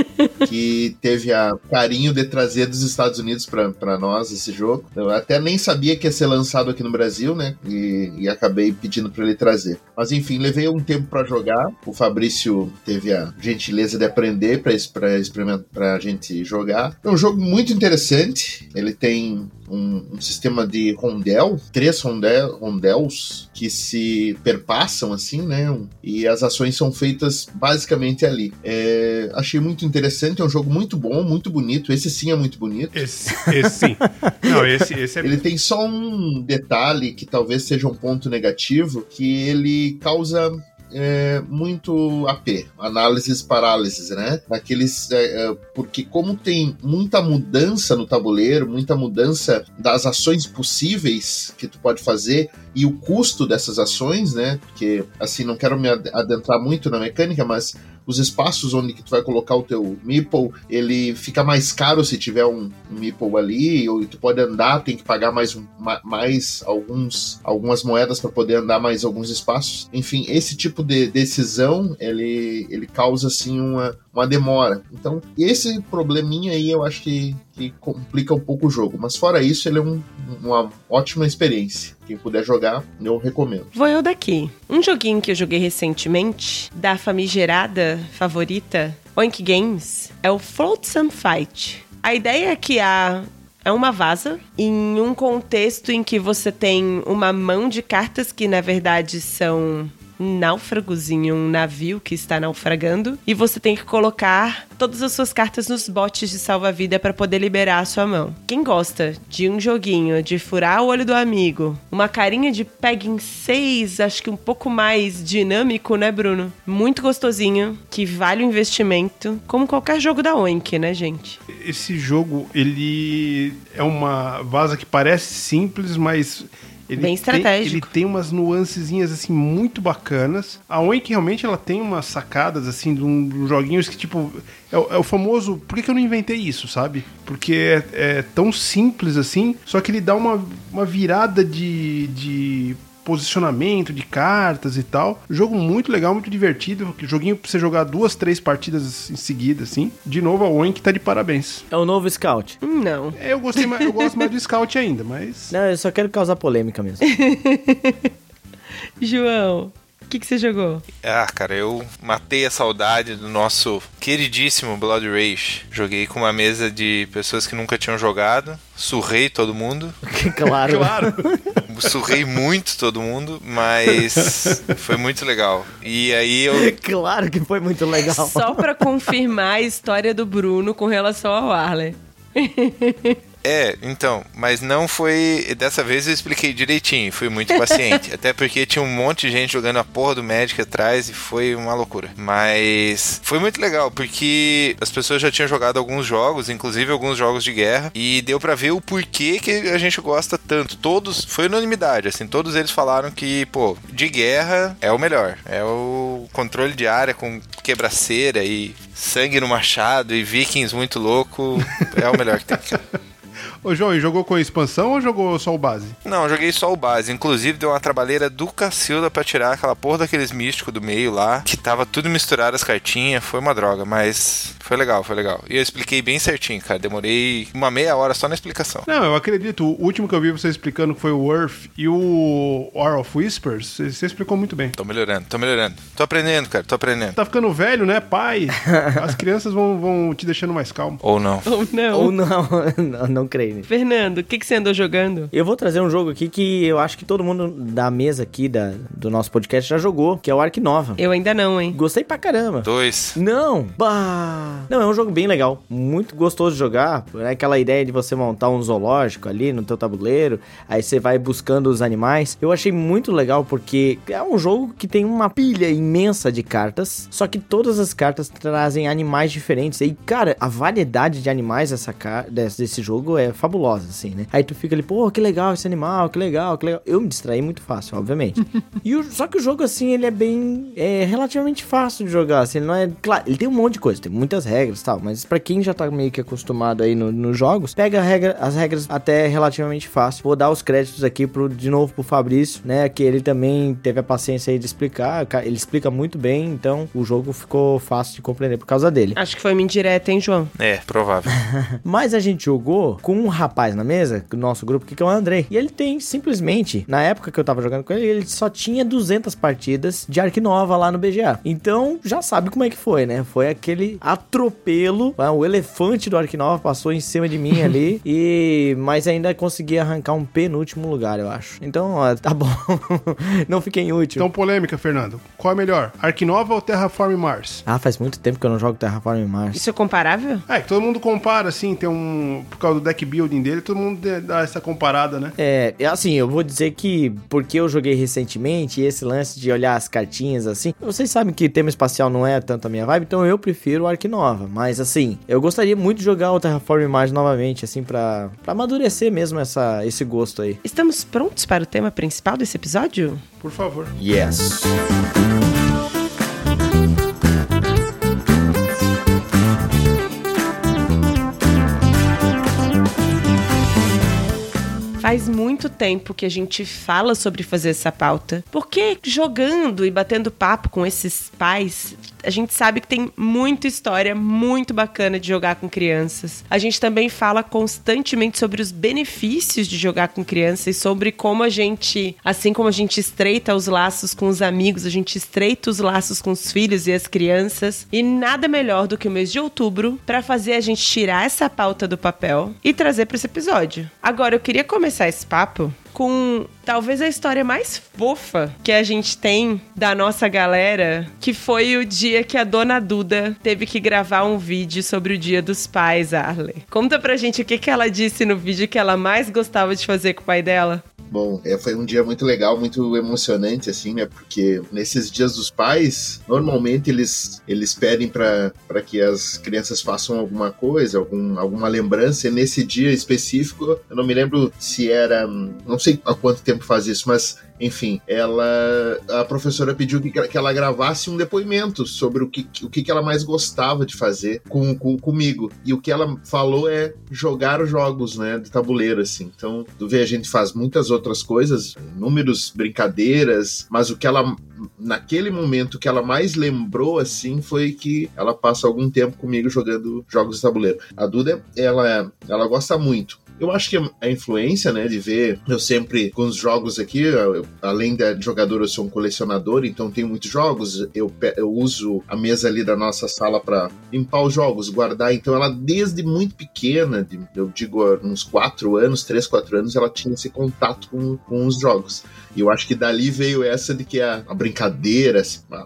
*laughs* que teve a carinho de trazer dos Estados Unidos para nós esse jogo. Eu até nem sabia que ia ser lançado aqui no Brasil, né? E, e acabei pedindo para ele trazer. Mas enfim, levei um tempo para jogar. O Fabrício teve a gentileza de aprender para experimentar para a gente jogar. É um jogo muito interessante. Ele tem um, um sistema de rondel, três rondel, rondels que se perpassam assim, né? E as ações são feitas basicamente ali. É, achei muito interessante, é um jogo muito bom, muito bonito. Esse sim é muito bonito.
Esse, esse sim. *laughs* Não, esse, esse é.
Ele tem só um detalhe que talvez seja um ponto negativo, que ele causa é, muito AP, análises parálises, né? Naqueles, é, é, porque como tem muita mudança no tabuleiro, muita mudança das ações possíveis que tu pode fazer e o custo dessas ações, né? Porque assim não quero me adentrar muito na mecânica, mas os espaços onde que tu vai colocar o teu meeple, ele fica mais caro se tiver um, um meeple ali, ou tu pode andar, tem que pagar mais, mais alguns, algumas moedas para poder andar mais alguns espaços. Enfim, esse tipo de decisão, ele, ele causa assim uma, uma demora. Então, esse probleminha aí eu acho que, que complica um pouco o jogo. Mas fora isso, ele é um, uma ótima experiência. Quem puder jogar, eu recomendo.
Vou eu daqui. Um joguinho que eu joguei recentemente, da famigerada favorita Oink Games, é o Flotsam Fight. A ideia é que há é uma vaza em um contexto em que você tem uma mão de cartas que na verdade são náufragos em um navio que está naufragando e você tem que colocar todas as suas cartas nos botes de salva-vida para poder liberar a sua mão. Quem gosta de um joguinho de furar o olho do amigo, uma carinha de pegging 6, acho que um pouco mais dinâmico, né, Bruno? Muito gostosinho, que vale o investimento, como qualquer jogo da Oink, né, gente?
Esse jogo, ele é uma vaza que parece simples, mas ele
Bem estratégico.
Tem, ele tem umas nuancezinhas, assim, muito bacanas. A Oink, realmente, ela tem umas sacadas, assim, de, um, joguinhos que, tipo... É, o- é o famoso... Por que, que eu não inventei isso, sabe? Porque é, é tão simples, assim, só que ele dá uma, uma virada de... de posicionamento de cartas e tal. Jogo muito legal, muito divertido. Joguinho pra você jogar duas, três partidas em seguida, assim. De novo, a Oink tá de parabéns.
É o novo Scout.
Hum, Não.
É, Eu gostei mais, eu gosto mais do Scout ainda, mas.
Não, eu só quero causar polêmica mesmo. *laughs*
João, o que, que você jogou?
Ah, cara, eu matei a saudade do nosso queridíssimo Blood Rage. Joguei com uma mesa de pessoas que nunca tinham jogado. Surrei todo mundo. *laughs*
claro.
Claro. *laughs*
Surrei muito todo mundo, mas *laughs* foi muito legal. E aí eu.
Claro que foi muito legal.
Só pra confirmar a história do Bruno com relação ao Arlen.
É, então, mas não foi. Dessa vez eu expliquei direitinho, fui muito *laughs* paciente. Até porque tinha um monte de gente jogando a porra do Magic atrás e foi uma loucura. Mas foi muito legal, porque as pessoas já tinham jogado alguns jogos, inclusive alguns jogos de guerra, e deu pra ver o porquê que a gente gosta tanto. Todos, foi unanimidade, assim, todos eles falaram que, pô, de guerra é o melhor. É o controle de área com quebraceira e sangue no machado e vikings muito louco. É o melhor que tem. *laughs*
Ô, João, e jogou com a expansão ou jogou só o base?
Não, eu joguei só o base. Inclusive, deu uma trabalheira do Cacilda pra tirar aquela porra daqueles místicos do meio lá, que tava tudo misturado as cartinhas. Foi uma droga, mas foi legal, foi legal. E eu expliquei bem certinho, cara. Demorei uma meia hora só na explicação.
Não, eu acredito. O último que eu vi você explicando foi o Earth e o War of Whispers, você você explicou muito bem.
Tô melhorando, tô melhorando. Tô aprendendo, cara, tô aprendendo.
Tá ficando velho, né, pai? *laughs* As crianças vão, vão te deixando mais calmo.
Ou não.
Ou não?
Ou não, *laughs* não, não creio.
Fernando, o que, que você andou jogando?
Eu vou trazer um jogo aqui que eu acho que todo mundo da mesa aqui da, do nosso podcast já jogou, que é o Ark Nova.
Eu ainda não, hein?
Gostei pra caramba.
Dois.
Não! Bah! Não, é um jogo bem legal. Muito gostoso de jogar. É aquela ideia de você montar um zoológico ali no teu tabuleiro. Aí você vai buscando os animais. Eu achei muito legal porque é um jogo que tem uma pilha imensa de cartas. Só que todas as cartas trazem animais diferentes. E, cara, a variedade de animais dessa desse jogo é fabulosas, assim, né? Aí tu fica ali, pô, que legal esse animal, que legal, que legal. Eu me distraí muito fácil, obviamente. *laughs* e o, só que o jogo, assim, ele é bem. É relativamente fácil de jogar, assim, ele não é. Claro, ele tem um monte de coisa, tem muitas regras e tal, mas pra quem já tá meio que acostumado aí no- nos jogos, pega a regra, as regras até relativamente fácil. Vou dar os créditos aqui pro, de novo pro Fabrício, né? Que ele também teve a paciência aí de explicar. ca- Ele explica muito bem, então o jogo ficou fácil de compreender por causa dele.
Acho que foi uma indireta, hein, João?
É, provável. *laughs*
Mas a gente jogou com um rapaz na mesa, do nosso grupo, que é o Andrei. E ele tem simplesmente, na época que eu tava jogando com ele, ele só tinha 200 partidas de Ark Nova lá no BGA. Então já sabe como é que foi, né? Foi aquele atropelo. ah, O elefante do Ark Nova passou em cima de mim *laughs* ali. e Mas ainda consegui arrancar um penúltimo lugar, eu acho. Então, ó, *laughs* tá bom. não fiquei inútil.
Então, polêmica, Fernando. Qual é melhor? Ark Nova ou Terraform Mars?
Ah, faz muito tempo que eu não jogo Terraform Mars.
Isso é comparável?
É, que todo mundo compara, assim, tem um. Por causa do deck building dele, todo mundo dá essa comparada, né?
É, é assim, eu vou dizer que porque eu joguei recentemente, esse lance de olhar as cartinhas assim, vocês sabem que tema espacial não é tanto a minha vibe, então eu prefiro o Ark Nova. Mas assim, eu gostaria muito de jogar o Terraform Mars novamente, assim, pra, pra amadurecer mesmo essa, esse gosto aí.
Estamos prontos para o tema principal desse episódio?
Por favor.
Yes.
Faz muito tempo que a gente fala sobre fazer essa pauta, porque jogando e batendo papo com esses pais, a gente sabe que tem muita história muito bacana de jogar com crianças. A gente também fala constantemente sobre os benefícios de jogar com crianças e sobre como a gente, assim como a gente estreita os laços com os amigos, a gente estreita os laços com os filhos e as crianças. E nada melhor do que o mês de outubro para fazer a gente tirar essa pauta do papel e trazer para esse episódio. Agora, eu queria começar esse papo com talvez a história mais fofa que a gente tem da nossa galera, que foi o dia que a dona Duda teve que gravar um vídeo sobre o Dia dos Pais, Arley. Conta pra gente o que, que ela disse no vídeo que ela mais gostava de fazer com o pai dela.
Bom, é, foi um dia muito legal, muito emocionante, assim, né? Porque nesses dias dos pais, normalmente eles, eles pedem para que as crianças façam alguma coisa, algum, alguma lembrança. E nesse dia específico, eu não me lembro se era. Não sei há quanto tempo faz isso, mas enfim, ela a professora pediu que, que ela gravasse um depoimento sobre o que, o que ela mais gostava de fazer com, com comigo. E o que ela falou é jogar jogos, né, de tabuleiro assim. Então, tu vê a gente faz muitas outras coisas, números, brincadeiras, mas o que ela naquele momento que ela mais lembrou assim foi que ela passa algum tempo comigo jogando jogos de tabuleiro. A Duda, ela ela gosta muito eu acho que a influência, né, de ver eu sempre com os jogos aqui, eu, além de jogador, eu sou um colecionador, então tenho muitos jogos. Eu, eu uso a mesa ali da nossa sala para limpar os jogos, guardar. Então ela, desde muito pequena, de, eu digo uns 4 anos, 3, 4 anos, ela tinha esse contato com, com os jogos. E eu acho que dali veio essa de que a, a brincadeira,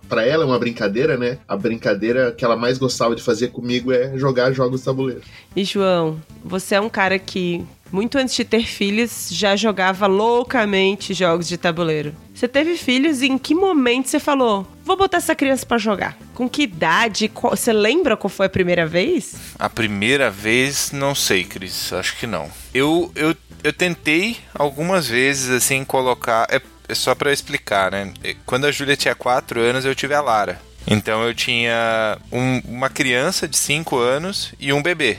para ela é uma brincadeira, né? A brincadeira que ela mais gostava de fazer comigo é jogar jogos de tabuleiro.
E João, você é um cara que muito antes de ter filhos, já jogava loucamente jogos de tabuleiro. Você teve filhos e em que momento você falou, vou botar essa criança para jogar? Com que idade? Qual, você lembra qual foi a primeira vez?
A primeira vez, não sei, Cris. Acho que não. Eu, eu, eu tentei algumas vezes, assim, colocar... É, é só para explicar, né? Quando a Júlia tinha 4 anos, eu tive a Lara. Então eu tinha um, uma criança de 5 anos e um bebê.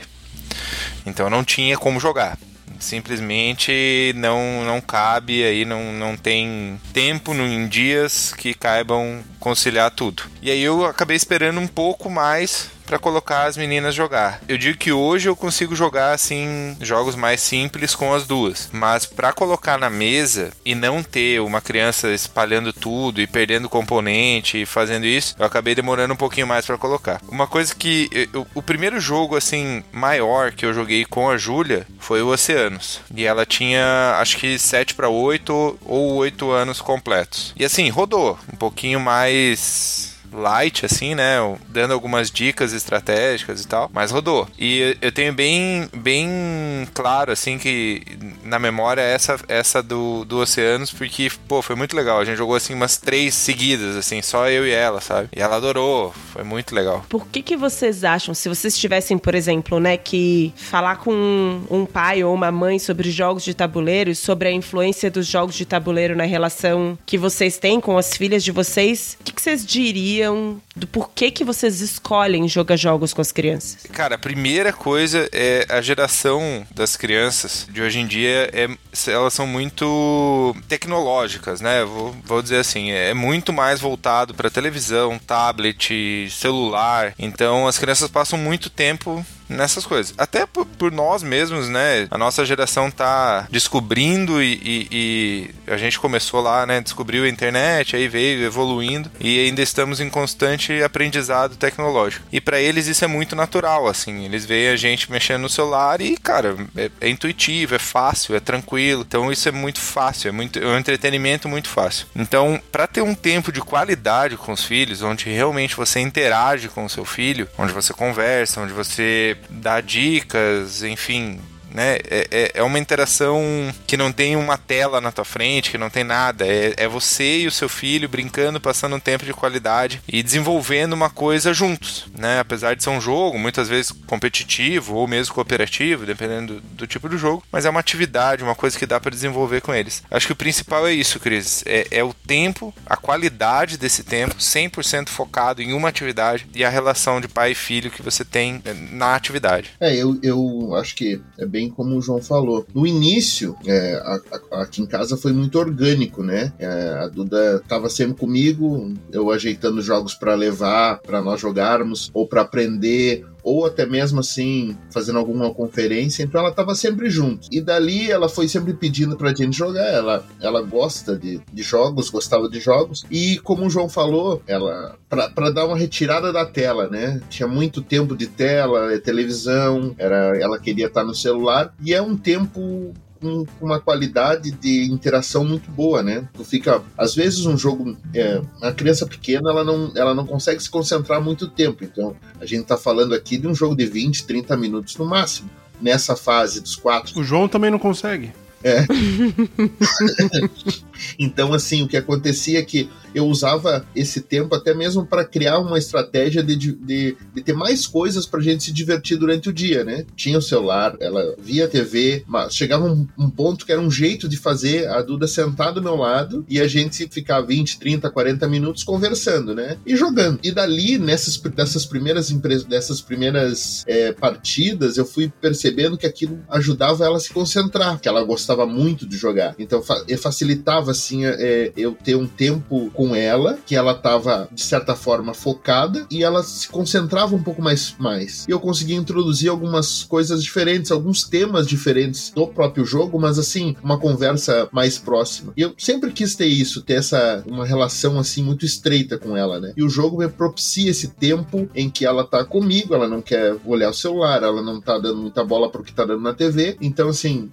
Então não tinha como jogar simplesmente não, não cabe aí, não, não tem tempo em dias que caibam conciliar tudo. E aí eu acabei esperando um pouco mais para colocar as meninas jogar. Eu digo que hoje eu consigo jogar assim jogos mais simples com as duas, mas para colocar na mesa e não ter uma criança espalhando tudo e perdendo componente e fazendo isso, eu acabei demorando um pouquinho mais para colocar. Uma coisa que eu, o primeiro jogo assim maior que eu joguei com a Júlia foi o Oceanos e ela tinha acho que 7 para 8 ou 8 anos completos. E assim, rodou um pouquinho mais light, assim, né? Dando algumas dicas estratégicas e tal, mas rodou. E eu tenho bem, bem claro, assim, que na memória essa, essa do, do Oceanos, porque, pô, foi muito legal. A gente jogou, assim, umas três seguidas, assim, só eu e ela, sabe? E ela adorou, foi muito legal.
Por que que vocês acham, se vocês tivessem, por exemplo, né, que falar com um, um pai ou uma mãe sobre jogos de tabuleiro e sobre a influência dos jogos de tabuleiro na relação que vocês têm com as filhas de vocês, o que, que vocês diriam do porquê que vocês escolhem jogar jogos com as crianças?
Cara, a primeira coisa é a geração das crianças de hoje em dia, é, elas são muito tecnológicas, né? Vou, vou dizer assim, é muito mais voltado para televisão, tablet, celular. Então as crianças passam muito tempo nessas coisas. Até por, por, nós mesmos, né? A nossa geração tá descobrindo e, e, e, a gente começou lá, né? Descobriu a internet, aí veio evoluindo e ainda estamos em constante aprendizado tecnológico. E para eles isso é muito natural, assim. Eles veem a gente mexendo no celular e, cara, é, é intuitivo, é fácil, é tranquilo. Então isso é muito fácil, é, muito, é um entretenimento muito fácil. Então, para ter um tempo de qualidade com os filhos, onde realmente você interage com o seu filho, onde você conversa, onde você dar dicas, enfim, né? É, é, é, uma interação que não tem uma tela na tua frente, que não tem nada. É, é você e o seu filho brincando, passando um tempo de qualidade e desenvolvendo uma coisa juntos, né? Apesar de ser um jogo, muitas vezes competitivo ou mesmo cooperativo, dependendo do, do tipo do jogo, mas é uma atividade, uma coisa que dá para desenvolver com eles. Acho que o principal é isso, Cris. É, é o tempo, a qualidade desse tempo, 100% focado em uma atividade e a relação de pai e filho que você tem na atividade.
É, eu, eu acho que é bem como o João falou. No início, é, a, a, aqui em casa foi muito orgânico, né? É, a Duda estava sempre comigo, eu ajeitando jogos para levar, para nós jogarmos, ou para aprender, ou até mesmo assim fazendo alguma conferência, então ela estava sempre junto. E dali ela foi sempre pedindo pra gente jogar. Ela, ela gosta de, de jogos, gostava de jogos. E como o João falou, ela para dar uma retirada da tela, né? Tinha muito tempo de tela, televisão, era, ela queria estar no celular e é um tempo com uma qualidade de interação muito boa, né? Tu fica, às vezes um jogo, é, a criança pequena ela não, ela não consegue se concentrar muito tempo. Então a gente tá falando aqui de um jogo de 20, 30 minutos no máximo nessa fase dos quatro.
O João também não consegue.
É. *laughs* *laughs* então, assim, o que acontecia é que eu usava esse tempo até mesmo para criar uma estratégia de, de, de ter mais coisas para a gente se divertir durante o dia, né? Tinha o celular, ela via TV, mas chegava um, um, ponto que era um jeito de fazer a Duda sentar do meu lado e a gente ficar 20, 30, 40 minutos conversando, né? E jogando. E dali, nessas dessas primeiras dessas primeiras é, partidas, eu fui percebendo que aquilo ajudava ela a se concentrar, que ela gostava muito de jogar. Então fa facilitava assim é, eu ter um tempo com com ela, que ela estava de certa forma focada e ela se concentrava um pouco mais mais. E eu consegui introduzir algumas coisas diferentes, alguns temas diferentes do próprio jogo, mas assim, uma conversa mais próxima. E eu sempre quis ter isso, ter essa uma relação assim muito estreita com ela, né? E o jogo me propicia esse tempo em que ela tá comigo, ela não quer olhar o celular, ela não tá dando muita bola pro que tá dando na TV. Então, assim,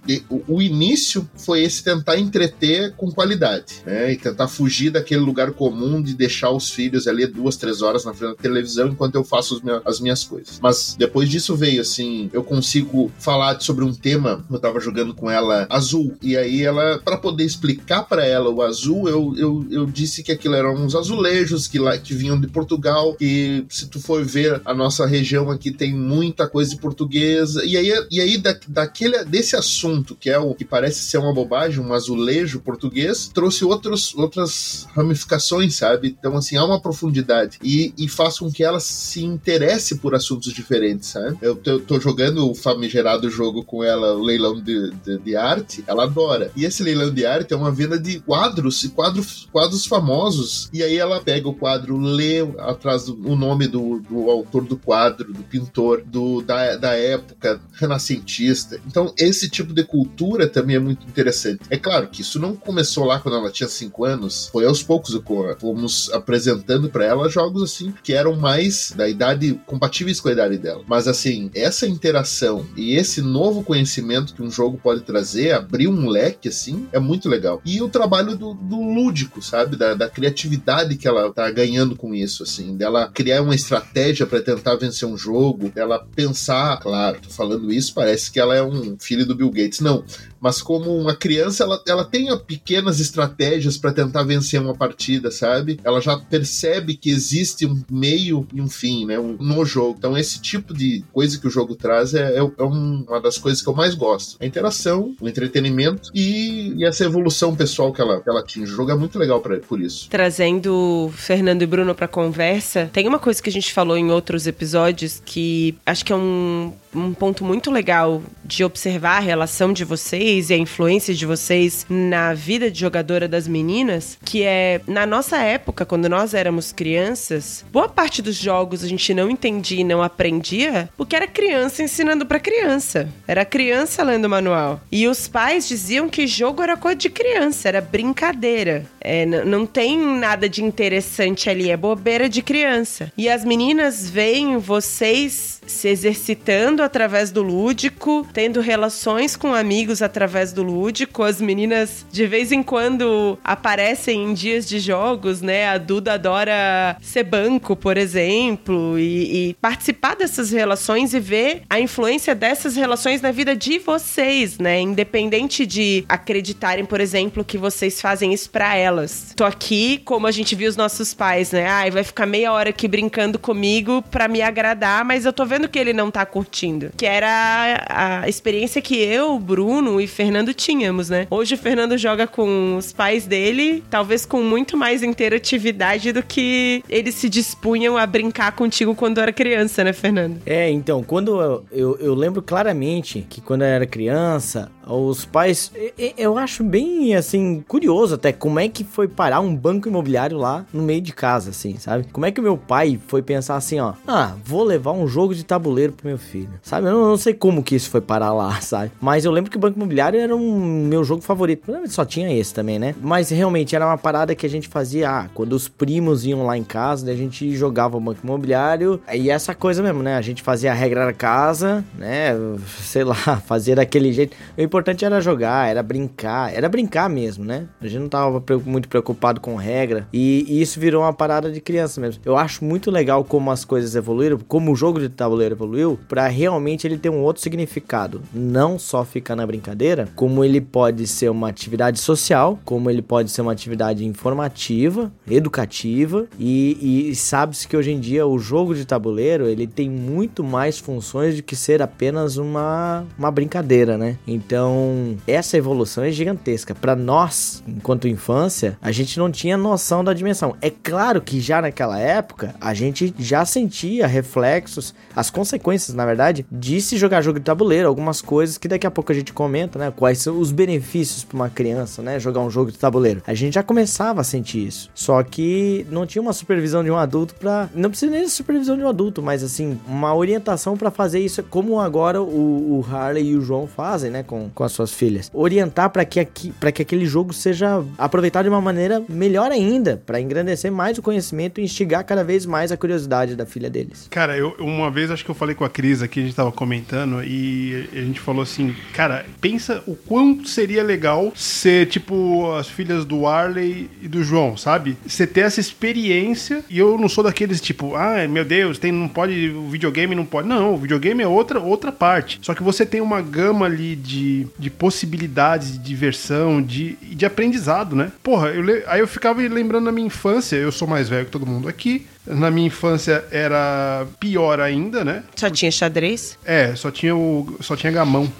o, início foi esse tentar entreter com qualidade, né? E tentar fugir daquele lugar lugar comum de deixar os filhos ali duas, três horas na frente da televisão enquanto eu faço as minhas coisas. Mas depois disso veio assim, eu consigo falar sobre um tema, eu tava jogando com ela azul, e aí ela, para poder explicar para ela o azul, eu, eu, eu disse que aquilo eram uns azulejos que, lá, que vinham de Portugal, e se tu for ver a nossa região aqui tem muita coisa de portuguesa, e aí, e aí da, daquele, desse assunto, que é o que parece ser uma bobagem, um azulejo português, trouxe outros, outras ramificações ramificações, sabe? Então, assim, há uma profundidade e, e faz com que ela se interesse por assuntos diferentes, sabe? Eu tô, tô jogando o famigerado jogo com ela, o leilão de, de, de, arte, ela adora. E esse leilão de arte é uma venda de quadros, quadros, quadros famosos. E aí ela pega o quadro, lê atrás do, o nome do, do autor do quadro, do pintor, do, da, da época renascentista. Então, esse tipo de cultura também é muito interessante. É claro que isso não começou lá quando ela tinha 5 anos, foi aos poucos fomos apresentando para ela jogos assim que eram mais da idade compatíveis com a idade dela. Mas assim, essa interação e esse novo conhecimento que um jogo pode trazer, abrir um leque assim, é muito legal. E o trabalho do, do lúdico, sabe? Da, da, criatividade que ela tá ganhando com isso, assim, dela criar uma estratégia para tentar vencer um jogo, dela pensar, claro, tô falando isso, parece que ela é um filho do Bill Gates. Não, mas como uma criança, ela, ela tem pequenas estratégias para tentar vencer uma partida, sabe? Ela já percebe que existe um meio e um fim, né? Um, no jogo. Então, esse tipo de coisa que o jogo traz é, é, é uma das coisas que eu mais gosto. A interação, o entretenimento e, e, essa evolução pessoal que ela, que ela atinge. O jogo é muito legal pra, por isso.
Trazendo Fernando e Bruno pra conversa, tem uma coisa que a gente falou em outros episódios que acho que é um um ponto muito legal de observar a relação de vocês e a influência de vocês na vida de jogadora das meninas, que é na nossa época, quando nós éramos crianças, boa parte dos jogos a gente não entendia e não aprendia porque era criança ensinando para criança. Era criança lendo o manual. E os pais diziam que jogo era coisa de criança, era brincadeira. É, não tem nada de interessante ali, é bobeira de criança. E as meninas veem vocês se exercitando através do lúdico, tendo relações com amigos através do lúdico. As meninas de vez em quando aparecem em dias de jogos, né? A Duda adora ser banco, por exemplo, e, e participar dessas relações e ver a influência dessas relações na vida de vocês, né? Independente de acreditarem, por exemplo, que vocês fazem isso para elas. Tô aqui, como a gente viu os nossos pais, né? Ai, vai ficar meia hora aqui brincando comigo para me agradar, mas eu tô vendo que ele não tá curtindo. Que era a, experiência que eu, Bruno e Fernando tínhamos, né? Hoje o Fernando joga com os pais dele, talvez com muito mais interatividade do que eles se dispunham a brincar contigo quando era criança, né, Fernando?
É, então, quando eu, eu, eu lembro claramente que quando eu era criança, os pais, eu acho bem assim curioso até como é que foi parar um banco imobiliário lá no meio de casa, assim, sabe? Como é que o meu pai foi pensar assim, ó, ah, vou levar um jogo de tabuleiro pro meu filho, sabe? Eu não, sei como que isso foi parar lá, *laughs* sabe? Mas eu lembro que o banco imobiliário era um meu jogo favorito. Só tinha esse também, né? Mas realmente era uma parada que a gente fazia, ah, quando os primos iam lá em casa, né, a gente jogava o banco imobiliário e essa coisa mesmo, né? A gente fazia a regra da casa, né? *laughs* Sei lá, *laughs* fazia daquele jeito. Eu importante era jogar, era brincar, era brincar mesmo, né? A gente não tava muito preocupado com regra e, e, isso virou uma parada de criança mesmo. Eu acho muito legal como as coisas evoluíram, como o jogo de tabuleiro evoluiu, para realmente ele ter um outro significado. Não só ficar na brincadeira, como ele pode ser uma atividade social, como ele pode ser uma atividade informativa, educativa e, e sabe-se que hoje em dia o jogo de tabuleiro ele tem muito mais funções do que ser apenas uma, uma brincadeira, né? Então essa evolução é gigantesca. Para nós, enquanto infância, a gente não tinha noção da dimensão. É claro que já naquela época, a gente já sentia reflexos, as consequências, na verdade, de se jogar jogo de tabuleiro, algumas coisas que daqui a pouco a gente comenta, né? Quais são os benefícios para uma criança, né? Jogar um jogo de tabuleiro. A gente já começava a sentir isso. Só que não tinha uma supervisão de um adulto para, não precisa nem de supervisão de um adulto, mas assim, uma orientação para fazer isso como agora o, o Harley e o João fazem, né, com com as suas filhas. Orientar para que, aqui, que aquele jogo seja aproveitado de uma maneira melhor ainda, para engrandecer mais o conhecimento e instigar cada vez mais a curiosidade da filha deles.
Cara, eu uma vez acho que eu falei com a Cris aqui, a gente tava comentando, e a gente falou assim, cara, pensa o quanto seria legal ser tipo as filhas do Arley e do João, sabe? Você ter essa experiência, e eu não sou daqueles tipo, ah, meu Deus, tem, não pode, o videogame não pode. Não, o videogame é outra, outra parte. Só que você tem uma gama ali de de, possibilidades de diversão, de, de aprendizado, né? Porra, eu, aí eu ficava lembrando da minha infância, eu sou mais velho que todo mundo aqui. Na minha infância era pior ainda, né?
Só tinha xadrez?
É, só tinha o. só tinha gamão.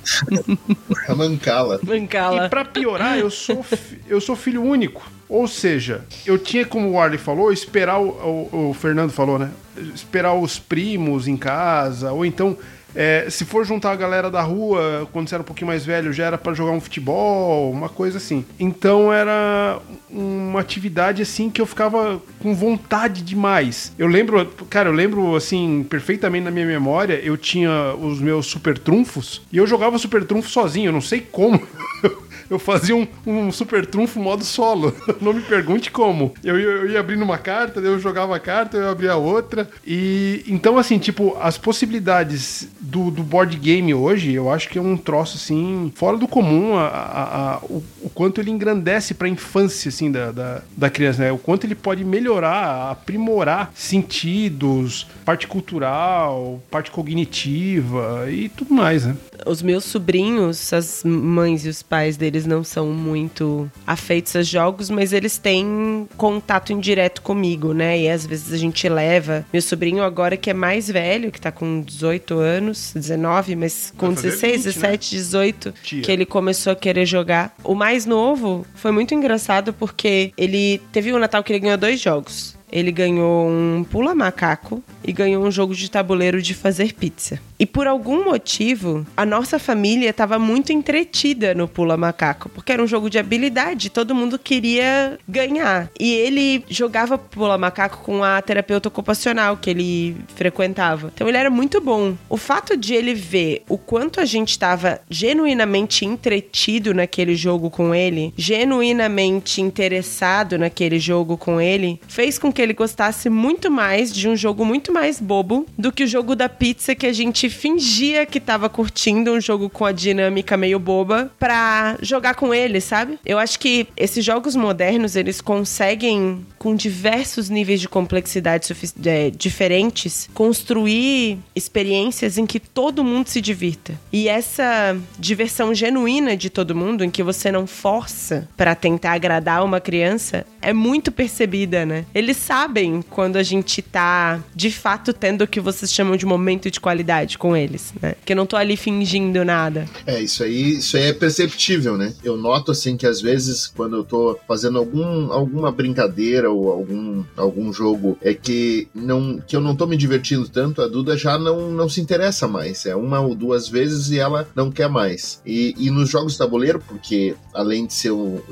*laughs*
a mancala.
Mancala.
E pra piorar, eu sou, eu sou filho único. Ou seja, eu tinha, como o Arley falou, esperar o, o, o Fernando falou, né? Esperar os primos em casa, ou então É, se for juntar a galera da rua, quando você era um pouquinho mais velho, já era pra jogar um futebol, uma coisa assim. Então era uma atividade assim que eu ficava com vontade demais. Eu lembro, cara, eu lembro assim perfeitamente na minha memória, eu tinha os meus super trunfos e eu jogava super trunfo sozinho, eu não sei como. *laughs* eu fazia um, um super trunfo modo solo. *laughs* Não me pergunte como. Eu, ia- eu ia abrindo uma carta, eu jogava a carta, eu abria outra. E então, assim, tipo, as possibilidades do, do board game hoje, eu acho que é um troço assim, fora do comum, a, a- a- o, o quanto ele engrandece pra infância, assim, da, da, da criança, né? O quanto ele pode melhorar, aprimorar sentidos, parte cultural, parte cognitiva e tudo mais, né?
Os meus sobrinhos, as mães e os pais deles não são muito afeitos a jogos, mas eles têm contato indireto comigo, né? E às vezes a gente leva. Meu sobrinho agora que é mais velho, que tá com 18 anos, 19, mas com
Vai fazer
16,
20, né?
17, 18,
Tia.
que ele começou a querer jogar. O mais novo foi muito engraçado porque ele teve um Natal que ele ganhou dois jogos. Ele ganhou um pula macaco e ganhou um jogo de tabuleiro de fazer pizza. E por algum motivo, a nossa família estava muito entretida no pula macaco, porque era um jogo de habilidade, todo mundo queria ganhar. E ele jogava pula macaco com a terapeuta ocupacional que ele frequentava. Então ele era muito bom. O fato de ele ver o quanto a gente estava genuinamente entretido naquele jogo com ele, genuinamente interessado naquele jogo com ele, fez com que ele gostasse muito mais de um jogo muito mais bobo do que o jogo da pizza que a gente fingia que tava curtindo, um jogo com a dinâmica meio boba, pra jogar com ele, sabe? Eu acho que esses jogos modernos, eles conseguem, com diversos níveis de complexidade é, diferentes, construir experiências em que todo mundo se divirta. E essa diversão genuína de todo mundo, em que você não força pra tentar agradar uma criança, é muito percebida, né? Eles sabem quando a gente tá, de fato, tendo o que vocês chamam de momento de qualidade com eles, né? Que eu não tô ali fingindo nada.
É, isso aí, isso aí é perceptível, né? Eu noto assim que às vezes quando eu tô fazendo algum, alguma brincadeira ou algum, algum jogo é que não que eu não tô me divertindo tanto, a Duda já não, não se interessa mais. É uma ou duas vezes e ela não quer mais. E, e nos jogos de tabuleiro, porque além de ser um-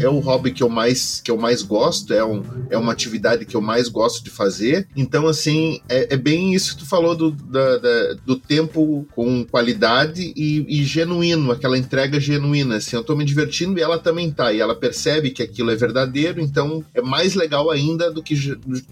é o hobby que eu mais que eu mais gosto, é, um, é uma atividade que eu mais gosto de fazer. Então assim é, é bem isso que tu falou do, da- da- do tempo com qualidade e, e genuíno, aquela entrega genuína. Assim, eu tô me divertindo e ela também tá. E ela percebe que aquilo é verdadeiro, então é mais legal ainda do que,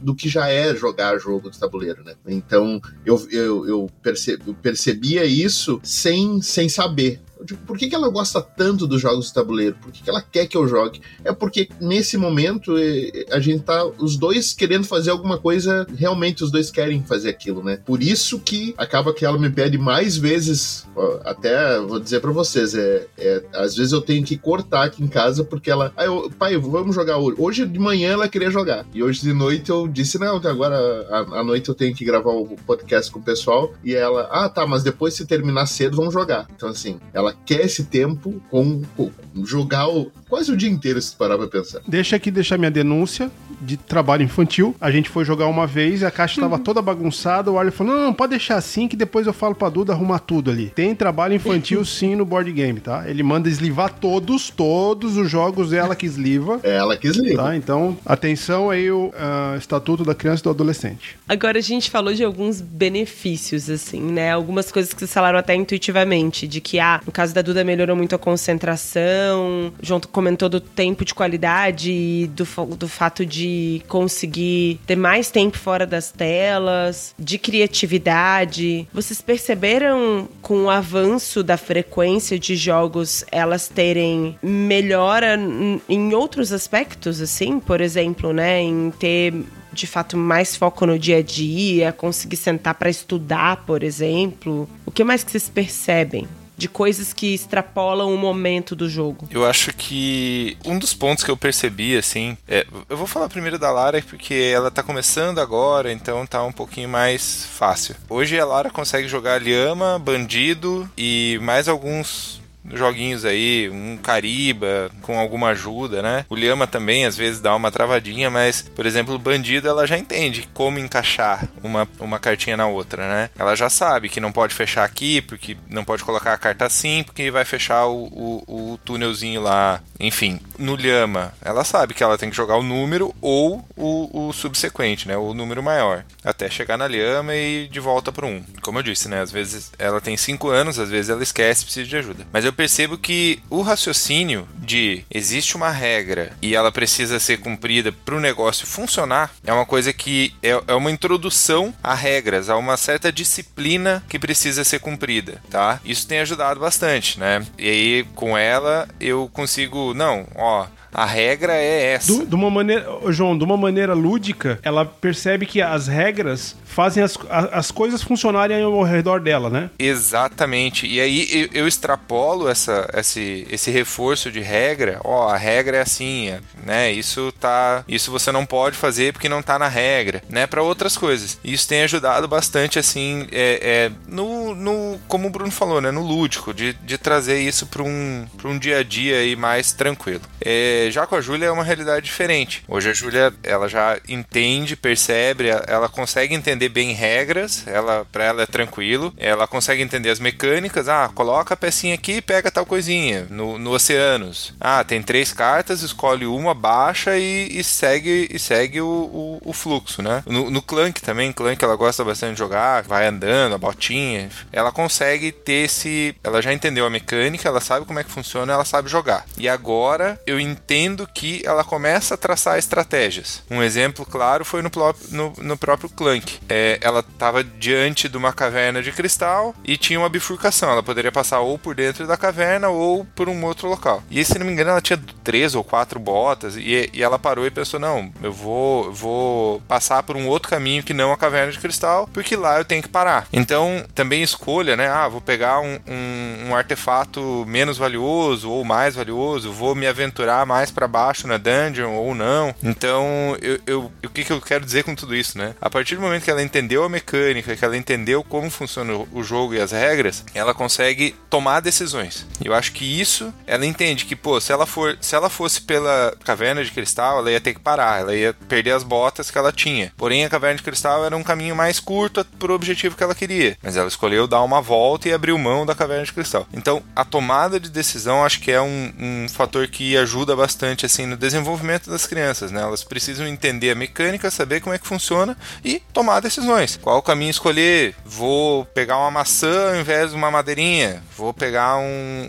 do que já é jogar jogo de tabuleiro, né? Então eu, eu, eu, perce- eu percebia isso sem, sem saber. Digo, por que, que ela gosta tanto dos jogos de tabuleiro? Por que, que ela quer que eu jogue? É porque nesse momento eh, a gente tá os dois querendo fazer alguma coisa, realmente os dois querem fazer aquilo, né? Por isso que acaba que ela me pede mais vezes, até vou dizer pra vocês, é, é, às vezes eu tenho que cortar aqui em casa porque ela, ah, eu, pai, vamos jogar hoje. Hoje de manhã ela queria jogar e hoje de noite eu disse não, agora à noite eu tenho que gravar o podcast com o pessoal e ela, ah, tá, mas depois se terminar cedo vamos jogar. Então assim, ela quer esse tempo com, com jogar o, quase o dia inteiro se parar pra pensar.
Deixa aqui deixar minha denúncia de trabalho infantil. A gente foi jogar uma vez e a caixa estava toda bagunçada. O Arley falou: não, não, pode deixar assim que depois eu falo pra Duda arrumar tudo ali. Tem trabalho infantil *laughs* sim no board game, tá? Ele manda eslivar todos, todos os jogos ela que esliva.
É *laughs* ela que esliga.
Tá, então, atenção aí o ah, Estatuto da Criança e do Adolescente.
Agora a gente falou de alguns benefícios, assim, né? Algumas coisas que vocês falaram até intuitivamente, de que, ah, no caso da Duda melhorou muito a concentração, o João comentou do tempo de qualidade e do, do fato de conseguir ter mais tempo fora das telas, de criatividade. Vocês perceberam com o avanço da frequência de jogos elas terem melhora em outros aspectos, assim? Por exemplo, né? Em ter de fato mais foco no dia a dia, conseguir sentar para estudar, por exemplo. O que mais que vocês percebem de coisas que extrapolam o momento do jogo?
Eu acho que um dos pontos que eu percebi, assim, é, eu vou falar primeiro da Lara porque ela tá começando agora, então tá um pouquinho mais fácil. Hoje a Lara consegue jogar Lhama, Bandido e mais alguns joguinhos aí, um Cariba com alguma ajuda, né? O Lhama também às vezes dá uma travadinha, mas, por exemplo, o Bandido ela já entende como encaixar uma, uma cartinha na outra, né? Ela já sabe que não pode fechar aqui, porque não pode colocar a carta assim, porque vai fechar o, o, o túnelzinho lá. Enfim, no Lhama, ela sabe que ela tem que jogar o número ou o, o subsequente, né? O número maior. Até chegar na Lhama e de volta para um. Como eu disse, né? Às vezes ela tem 5 anos, às vezes ela esquece precisa de ajuda. Mas eu percebo que o raciocínio de existe uma regra e ela precisa ser cumprida para o negócio funcionar é uma coisa que é, é uma introdução a regras, a uma certa disciplina que precisa ser cumprida, tá? Isso tem ajudado bastante, né? E aí com ela eu consigo, não, ó, a regra é essa.
Do, de uma maneira, João, de uma maneira lúdica, ela percebe que as regras fazem as, as coisas funcionarem ao redor dela, né?
Exatamente. E aí eu, eu extrapolo essa, esse, esse reforço de regra. Ó, a regra é assim, é, né? Isso tá, isso você não pode fazer porque não tá na regra, né? Para outras coisas. Isso tem ajudado bastante, assim, é, é, no, no, como o Bruno falou, né? No lúdico, de, de trazer isso para um, pra um dia a dia aí mais tranquilo. É, já com a Júlia é uma realidade diferente. Hoje a Júlia, ela já entende, percebe, ela consegue entender bem regras, ela para ela é tranquilo, ela consegue entender as mecânicas, ah, coloca a pecinha aqui e pega tal coisinha, no, no Oceanos. Ah, tem três cartas, escolhe uma, baixa e, e segue e segue o, o, o fluxo, né? No, no Clank também, Clank ela gosta bastante de jogar, vai andando, a botinha, ela consegue ter esse, ela já entendeu a mecânica, ela sabe como é que funciona, ela sabe jogar. E agora eu entendo que ela começa a traçar estratégias. Um exemplo claro foi no, no, no próprio Clank. É, ela estava diante de uma caverna de cristal e tinha uma bifurcação. Ela poderia passar ou por dentro da caverna ou por um outro local. E se não me engano, ela tinha três ou quatro botas e, e ela parou e pensou: não, eu vou, vou passar por um outro caminho que não a caverna de cristal, porque lá eu tenho que parar. Então, também escolha, né? Ah, vou pegar um, um, um artefato menos valioso ou mais valioso, vou me aventurar mais para baixo na dungeon ou não. Então, eu, eu- o que, que eu quero dizer com tudo isso, né? A partir do momento que ela entendeu a mecânica, que ela entendeu como funciona o- jogo e as regras, ela consegue tomar decisões. Eu acho que isso, ela entende que, pô, se ela for, se ela fosse pela caverna de cristal, ela ia ter que parar, ela ia perder as botas que ela tinha. Porém, a caverna de cristal era um caminho mais curto pro objetivo que ela queria. Mas ela escolheu dar uma volta e abriu mão da caverna de cristal. Então, a tomada de decisão acho que é um, um fator que ajuda bastante assim no desenvolvimento das crianças, né? Elas precisam entender a mecânica, saber como é que funciona e tomar decisões. Qual caminho escolher? Vou pegar uma maçã ao invés de uma madeirinha. Vou pegar um,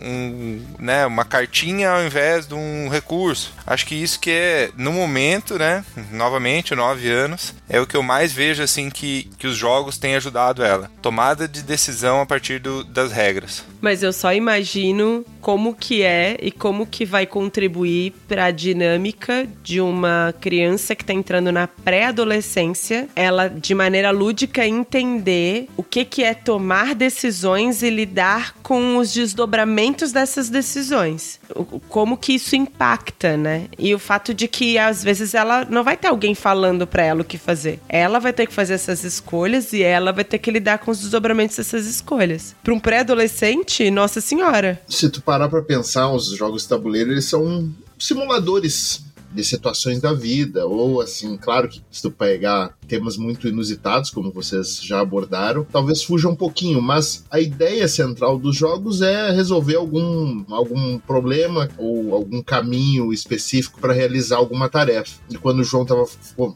um, né, uma cartinha ao invés de um recurso. Acho que isso que é no momento, né? Novamente, nove anos, é o que eu mais vejo assim que, que os jogos têm ajudado ela. Tomada de decisão a partir do- das regras.
Mas eu só imagino como que é e como que vai contribuir para a dinâmica de uma criança que está entrando na pré-adolescência, ela de maneira lúdica entender o que que é tomar decisões e lidar com os desdobramentos dessas decisões. Como que isso impacta, né? E o fato de que às vezes ela não vai ter alguém falando para ela o que fazer. Ela vai ter que fazer essas escolhas e ela vai ter que lidar com os desdobramentos dessas escolhas. Para um pré-adolescente, nossa senhora.
Se tu parar pra pensar, os jogos de tabuleiro, eles são simuladores de situações da vida, ou assim, claro que se tu pegar temas muito inusitados, como vocês já abordaram, talvez fuja um pouquinho, mas a ideia central dos jogos é resolver algum, algum problema ou algum caminho específico para realizar alguma tarefa. E quando o João estava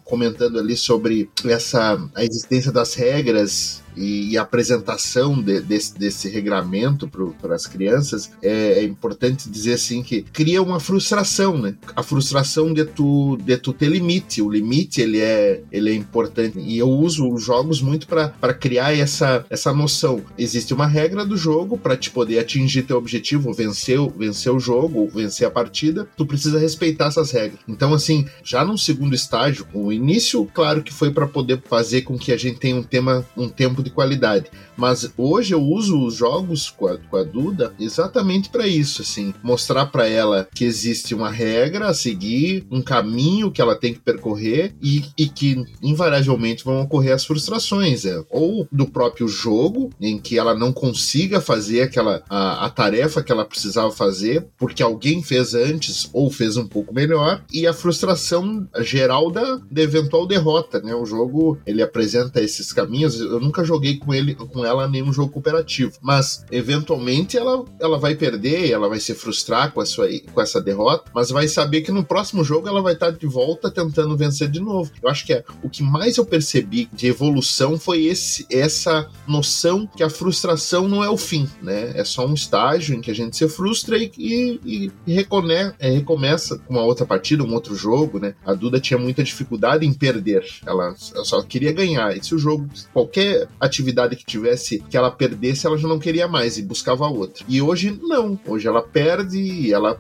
comentando ali sobre essa a existência das regras e, e apresentação de- desse, desse regramento para as crianças, é, é importante dizer assim que cria uma frustração, né? A frustração de tu, de tu ter limite. O limite ele é, ele é importante e eu uso os jogos muito para criar essa, essa noção. Existe uma regra do jogo para te poder atingir teu objetivo, vencer, vencer o jogo, vencer a partida, tu precisa respeitar essas regras. Então, assim, já num segundo estágio, o início, claro que foi para poder fazer com que a gente tenha um tema, um tempo de qualidade. Mas hoje eu uso os jogos com a, com a Duda exatamente para isso, assim, mostrar para ela que existe uma regra a seguir, um caminho que ela tem que percorrer e, e que invariavelmente vão ocorrer as frustrações, é, ou do próprio jogo, em que ela não consiga fazer aquela a, a tarefa que ela precisava fazer, porque alguém fez antes ou fez um pouco melhor, e a frustração geral da, da eventual derrota, né? O jogo ele apresenta esses caminhos. Eu nunca joguei com ele, com ela nenhum jogo cooperativo, mas eventualmente ela, ela vai perder, ela vai se frustrar com, a sua, com essa derrota, mas vai saber que no próximo jogo ela vai estar de volta tentando vencer de novo. Eu acho que é, o que mais eu percebi de evolução foi esse, essa noção que a frustração não é o fim, né? É só um estágio em que a gente se frustra e, e, e recone, é, recomeça com uma outra partida, um outro jogo, né? A Duda tinha muita dificuldade em perder, ela, ela só queria ganhar. E se o jogo, qualquer atividade que tivesse que ela perdesse, ela já não queria mais e buscava outra. E hoje não, hoje ela perde e ela,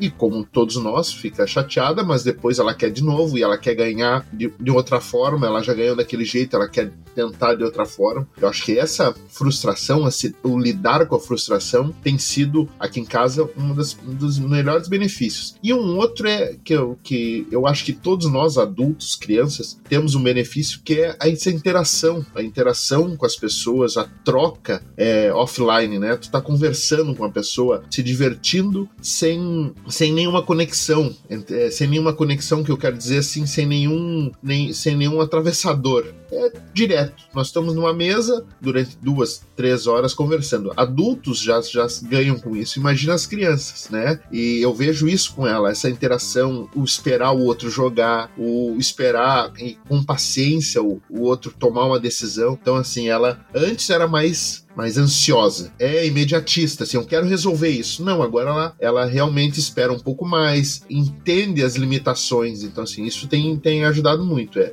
e como todos nós, fica chateada, mas depois ela quer de novo e ela quer ganhar de, de outra forma, ela já ganhou daquele jeito, ela quer tentar de outra forma. Eu acho que essa frustração, esse, o lidar com a frustração, tem sido aqui em casa um, um dos melhores benefícios. E um outro é que eu, que eu acho que todos nós, adultos, crianças, temos um benefício que é essa interação, a interação com as pessoas, a troca é, offline, né? Tu tá conversando com a pessoa, se divertindo sem, sem nenhuma conexão, é, sem nenhuma conexão que eu quero dizer assim, sem nenhum, nem, sem nenhum atravessador. É direto. Nós estamos numa mesa durante duas, três horas conversando. Adultos já, já ganham com isso. Imagina as crianças, né? E eu vejo isso com ela, essa interação, o esperar o outro jogar, o esperar com paciência o, o outro tomar uma decisão. Então, assim, ela antes era mais mais ansiosa. É imediatista, assim, eu quero resolver isso. Não, agora ela, ela realmente espera um pouco mais, entende as limitações. Então, assim, isso tem, tem ajudado muito. É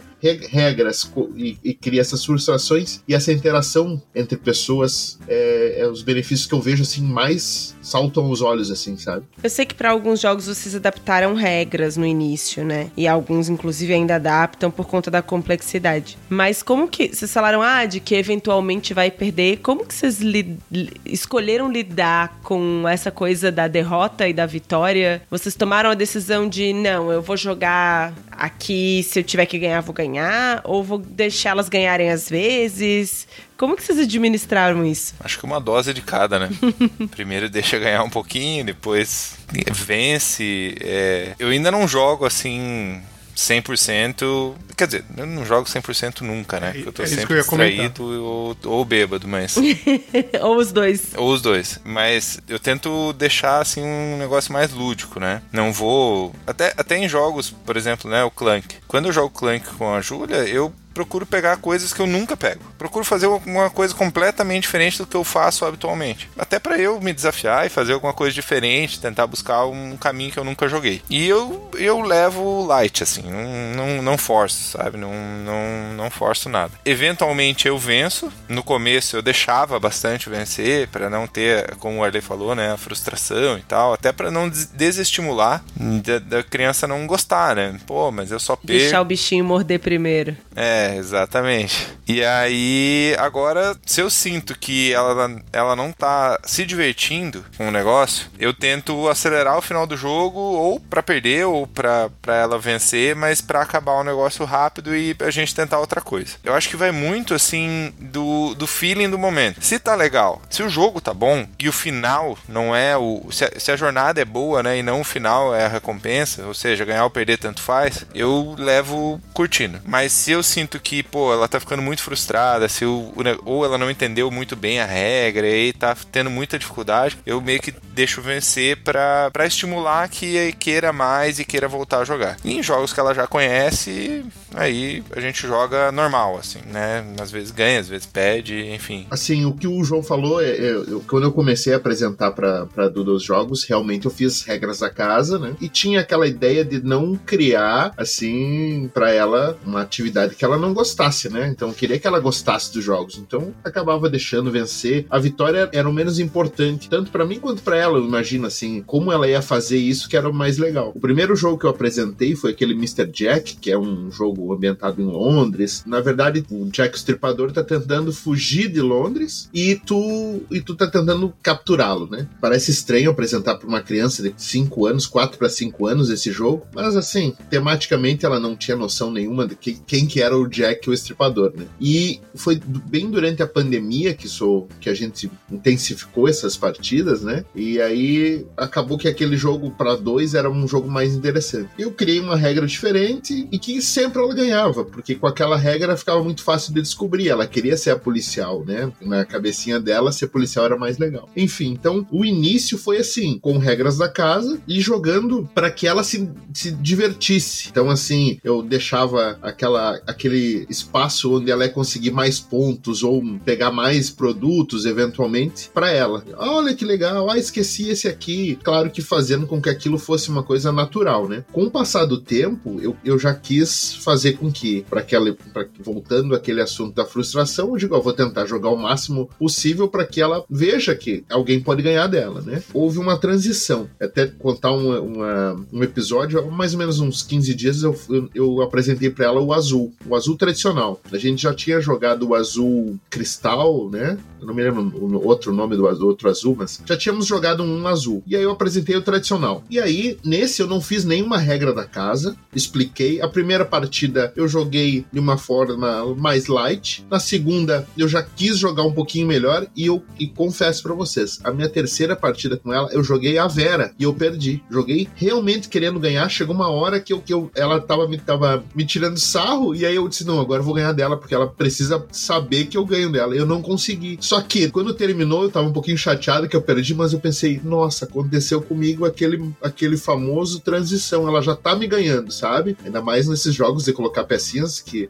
regras e, e cria essas frustrações e essa interação entre pessoas é, é, os benefícios que eu vejo assim mais saltam os olhos assim, sabe?
Eu sei que para alguns jogos vocês adaptaram regras no início, né? E alguns inclusive ainda adaptam por conta da complexidade. Mas como que vocês falaram ah, de que eventualmente vai perder? Como que vocês li escolheram lidar com essa coisa da derrota e da vitória? Vocês tomaram a decisão de não, eu vou jogar aqui, se eu tiver que ganhar, vou ganhar? Ou vou deixá-las ganharem às vezes? Como que vocês administraram isso?
Acho que uma dose de cada, né? *laughs* Primeiro deixa ganhar um pouquinho, depois vence. É... Eu ainda não jogo assim 100%. Quer dizer, eu não jogo 100% nunca, né? Porque eu tô
é
sempre distraído ou, ou bêbado, mas. *laughs*
ou os dois.
Ou os dois. Mas eu tento deixar assim um negócio mais lúdico, né? Não vou. Até, até em jogos, por exemplo, né? O Clank. Quando eu jogo Clank com a Júlia, eu procuro pegar coisas que eu nunca pego. Procuro fazer uma coisa completamente diferente do que eu faço habitualmente. Até para eu me desafiar e fazer alguma coisa diferente, tentar buscar um caminho que eu nunca joguei. E eu, eu levo light, assim, não, não, não forço, sabe? Não, não, não forço nada. Eventualmente eu venço. No começo eu deixava bastante vencer para não ter, como o Arley falou, né, a frustração e tal, até para não desestimular da, da, criança não gostar, né? Pô, mas eu só
perco. Deixar o bichinho morder primeiro.
É, é, exatamente. E aí, agora, se eu sinto que ela, ela não tá se divertindo com o negócio, eu tento acelerar o final do jogo, ou para perder, ou pra, ela vencer, mas para acabar o negócio rápido e a gente tentar outra coisa. Eu acho que vai muito, assim, do, do feeling do momento. Se tá legal, se o jogo tá bom e o final não é o. Se a, se a jornada é boa, né, e não o final é a recompensa, ou seja, ganhar ou perder tanto faz, eu levo curtindo. Mas se eu sinto sinto que, pô, ela tá ficando muito frustrada, se o, ou ela não entendeu muito bem a regra e tá tendo muita dificuldade, eu meio que deixo vencer para estimular que queira mais e queira voltar a jogar. E em jogos que ela já conhece, aí a gente joga normal, assim, né? Às vezes ganha, às vezes perde, enfim.
Assim, o que o João falou, é, é eu, quando eu comecei a apresentar pra, pra Duda os jogos, realmente eu fiz regras da casa, né? E tinha aquela ideia de não criar, assim, para ela uma atividade que ela não gostasse, né? Então queria que ela gostasse dos jogos. Então acabava deixando vencer. A vitória era o menos importante, tanto para mim quanto para ela, eu imagino, assim, como ela ia fazer isso que era o mais legal. O primeiro jogo que eu apresentei foi aquele Mr. Jack, que é um jogo ambientado em Londres. Na verdade, o Jack Stripador tá tentando fugir de Londres e tu e tu tá tentando capturá-lo, né? Parece estranho apresentar para uma criança de 5 anos, 4 para 5 anos esse jogo, mas assim, tematicamente ela não tinha noção nenhuma de que, quem que era o Jack o Estripador, né? E foi bem durante a pandemia que, sou, que a gente intensificou essas partidas, né? E aí acabou que aquele jogo para dois era um jogo mais interessante. Eu criei uma regra diferente e que sempre ela ganhava, porque com aquela regra ficava muito fácil de descobrir. Ela queria ser a policial, né? Na cabecinha dela, ser policial era mais legal. Enfim, então o início foi assim, com regras da casa e jogando para que ela se, se divertisse. Então, assim, eu deixava aquela, aquele espaço onde ela ia conseguir mais pontos ou pegar mais produtos, eventualmente, para ela. Olha que legal, ah, esqueci esse aqui. Claro que fazendo com que aquilo fosse uma coisa natural, né? Com o passar do tempo, eu, eu já quis fazer com que, para aquela, pra, voltando àquele assunto da frustração, eu digo, vou tentar jogar o máximo possível para que ela veja que alguém pode ganhar dela, né? Houve uma transição. Até contar uma, uma, um episódio, mais ou menos uns 15 dias, eu, eu, eu apresentei para ela o azul, o azul tradicional. A gente já tinha jogado o azul cristal, né? Eu não me lembro o outro nome do azul, outro azul, mas já tínhamos jogado um azul. E aí eu apresentei o tradicional. E aí, nesse eu não fiz nenhuma regra da casa, expliquei. A primeira partida eu joguei de uma forma mais light. Na segunda eu já quis jogar um pouquinho melhor e eu e confesso para vocês, a minha terceira partida com ela eu joguei a Vera e eu perdi. Joguei realmente querendo ganhar. Chegou uma hora que eu, que eu ela tava me, tava me tirando sarro e aí eu disse não, agora eu vou ganhar dela porque ela precisa saber que eu ganho dela. Eu não consegui. Só que quando terminou eu tava um pouquinho chateado que eu perdi, mas eu pensei, nossa, aconteceu comigo aquele aquele famoso transição. Ela já tá me ganhando, sabe? Ainda mais nesses jogos de colocar pecinhas que,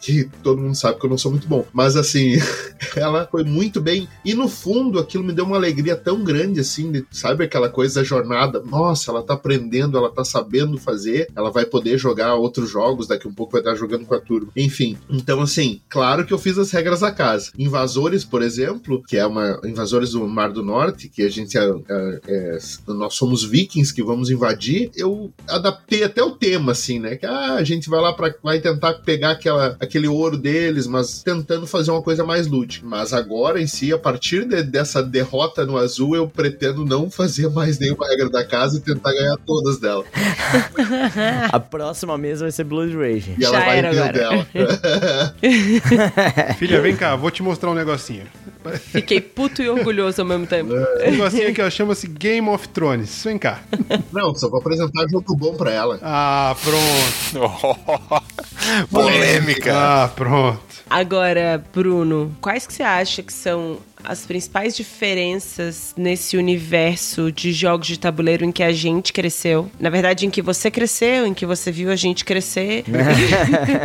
que todo mundo sabe que eu não sou muito bom. Mas assim, *laughs* ela foi muito bem. E no fundo, aquilo me deu uma alegria tão grande, assim, de, sabe aquela coisa da jornada? Nossa, ela tá aprendendo, ela tá sabendo fazer, ela vai poder jogar outros jogos, daqui um pouco vai estar jogando com a turma. Enfim, então assim, claro que eu fiz as regras da casa. Invasores, por exemplo, que é uma. Invasores do Mar do Norte, que a gente. É, é, é, nós somos vikings que vamos invadir, eu adaptei até o tema, assim, né? Que ah, a gente vai lá para vai tentar pegar aquela, aquele ouro deles, mas tentando fazer uma coisa mais lúdica. Mas agora em si, a partir de, dessa derrota no azul, eu pretendo não fazer mais nenhuma regra da casa e tentar ganhar todas dela. *laughs*
a próxima mesa vai ser Blood Rage.
E ela
Já
vai
era
ter o dela. *laughs*
Filha, vem cá, vou te mostrar um negocinho.
Fiquei puto e orgulhoso ao mesmo tempo.
Um negocinho aqui, ó, chama-se Game of Thrones. Vem cá.
não, só vou apresentar jogo bom pra ela.
Ah, pronto.
Polêmica.
Ah, pronto.
Agora, Bruno, quais que você acha que são as principais diferenças nesse universo de jogos de tabuleiro em que a gente cresceu? Na verdade, em que você cresceu, em que você viu a gente crescer. *laughs*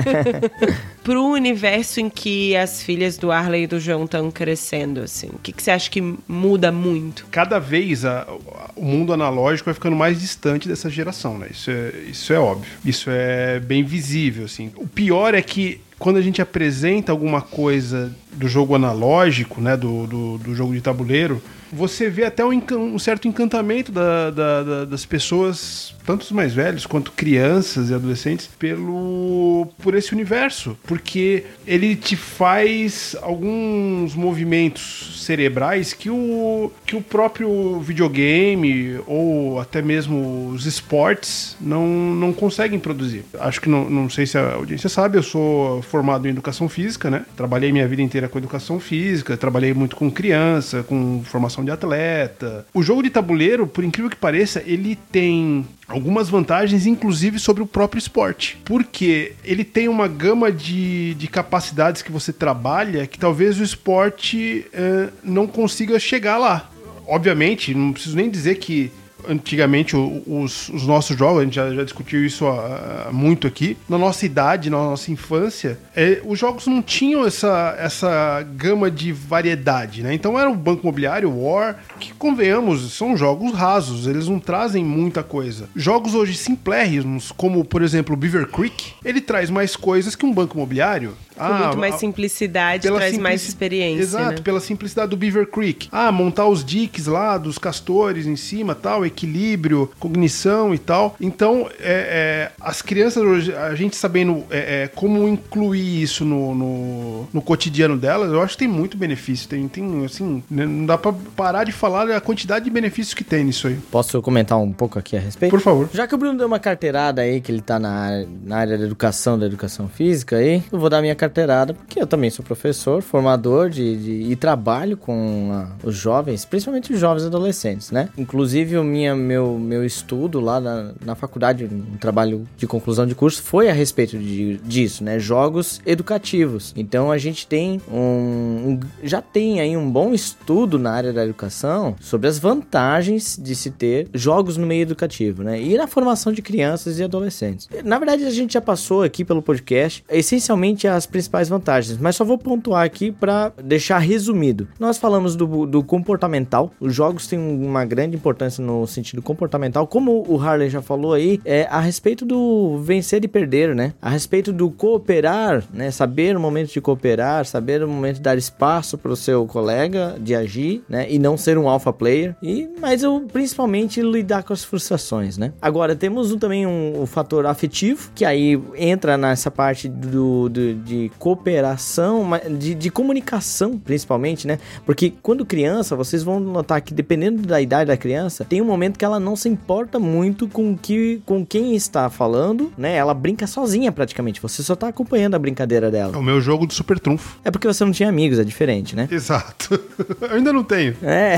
*laughs* Pro universo em que as filhas do Arley e do João estão crescendo, assim. O que, que você acha que muda muito?
Cada vez a- o mundo analógico vai ficando mais distante dessa geração, né? Isso é, isso é óbvio. Isso é bem visível, assim. O pior é que quando a gente apresenta alguma coisa do jogo analógico, né? Do, do, do jogo de tabuleiro, você vê até um, um certo encantamento da- da- da- das pessoas, tanto os mais velhos quanto crianças e adolescentes, pelo por esse universo, porque ele te faz alguns movimentos cerebrais que o, que o próprio videogame ou até mesmo os esportes não, não conseguem produzir. Acho que não, não sei se a audiência sabe, eu sou formado em educação física, né? Trabalhei minha vida inteira com educação física, trabalhei muito com criança, com formação de atleta. O jogo de tabuleiro, por incrível que pareça, ele tem algumas vantagens, inclusive sobre o próprio esporte. Porque ele tem uma gama de, de capacidades que você trabalha que talvez o esporte eh, não consiga chegar lá. Obviamente, não preciso nem dizer que antigamente os, os nossos jogos, a gente já, já discutiu isso há, há muito aqui, na nossa idade, na nossa infância, é, os jogos não tinham essa, essa gama de variedade, né? Então era o Banco Imobiliário, War, que convenhamos, são jogos rasos, eles não trazem muita coisa. Jogos hoje simplérrimos, como por exemplo Beaver Creek, ele traz mais coisas que um Banco Imobiliário.
Com muito mais simplicidade, traz mais
simplici-
experiência.
Exato,
né?
pela simplicidade do Beaver Creek. Ah, montar os diques lá, dos castores em cima, tal, equilíbrio, cognição e tal. Então, é, é, as crianças, hoje, a gente sabendo é, é, como incluir isso no, no, no cotidiano delas, eu acho que tem muito benefício. Tem, tem assim, né, não dá pra parar de falar a quantidade de benefícios que tem nisso aí.
Posso comentar um pouco aqui a respeito?
Por favor.
Já que o Bruno deu uma carteirada aí, que ele tá na, área- na área da educação, da educação física aí, eu vou dar minha carteirada, porque eu também sou professor, formador de, de- e trabalho com ah, os jovens, principalmente os jovens adolescentes, né? Inclusive, o minha, meu, meu estudo lá na, na faculdade, um trabalho de conclusão de curso, foi a respeito de- disso, né? Jogos educativos. Então, a gente tem um, um- já tem aí um bom estudo na área da educação sobre as vantagens de se ter jogos no meio educativo, né? E na formação de crianças e adolescentes. Na verdade, a gente já passou aqui pelo podcast essencialmente as principais vantagens, mas só vou pontuar aqui para deixar resumido. Nós falamos do, do comportamental, os jogos têm uma grande importância no sentido comportamental, como o Harley já falou aí, é a respeito do vencer e perder, né? A respeito do cooperar, né? Saber o momento de cooperar, saber o momento de dar espaço para o seu colega de agir, né? E não ser um alpha player. E mas eu principalmente lidar com as frustrações, né? Agora temos também um, um fator afetivo que aí entra nessa parte do, do- de cooperação, de, de comunicação principalmente, né? Porque quando criança vocês vão notar que dependendo da idade da criança tem um momento que ela não se importa muito com que com quem está falando, né? Ela brinca sozinha praticamente. Você só tá acompanhando a brincadeira
É
dela.
o meu jogo do super trunfo.
É porque você não tinha amigos, é diferente, né?
Exato. *laughs* eu ainda não tenho.
É.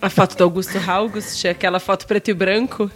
A foto do Augusto August, aquela foto preto e branco.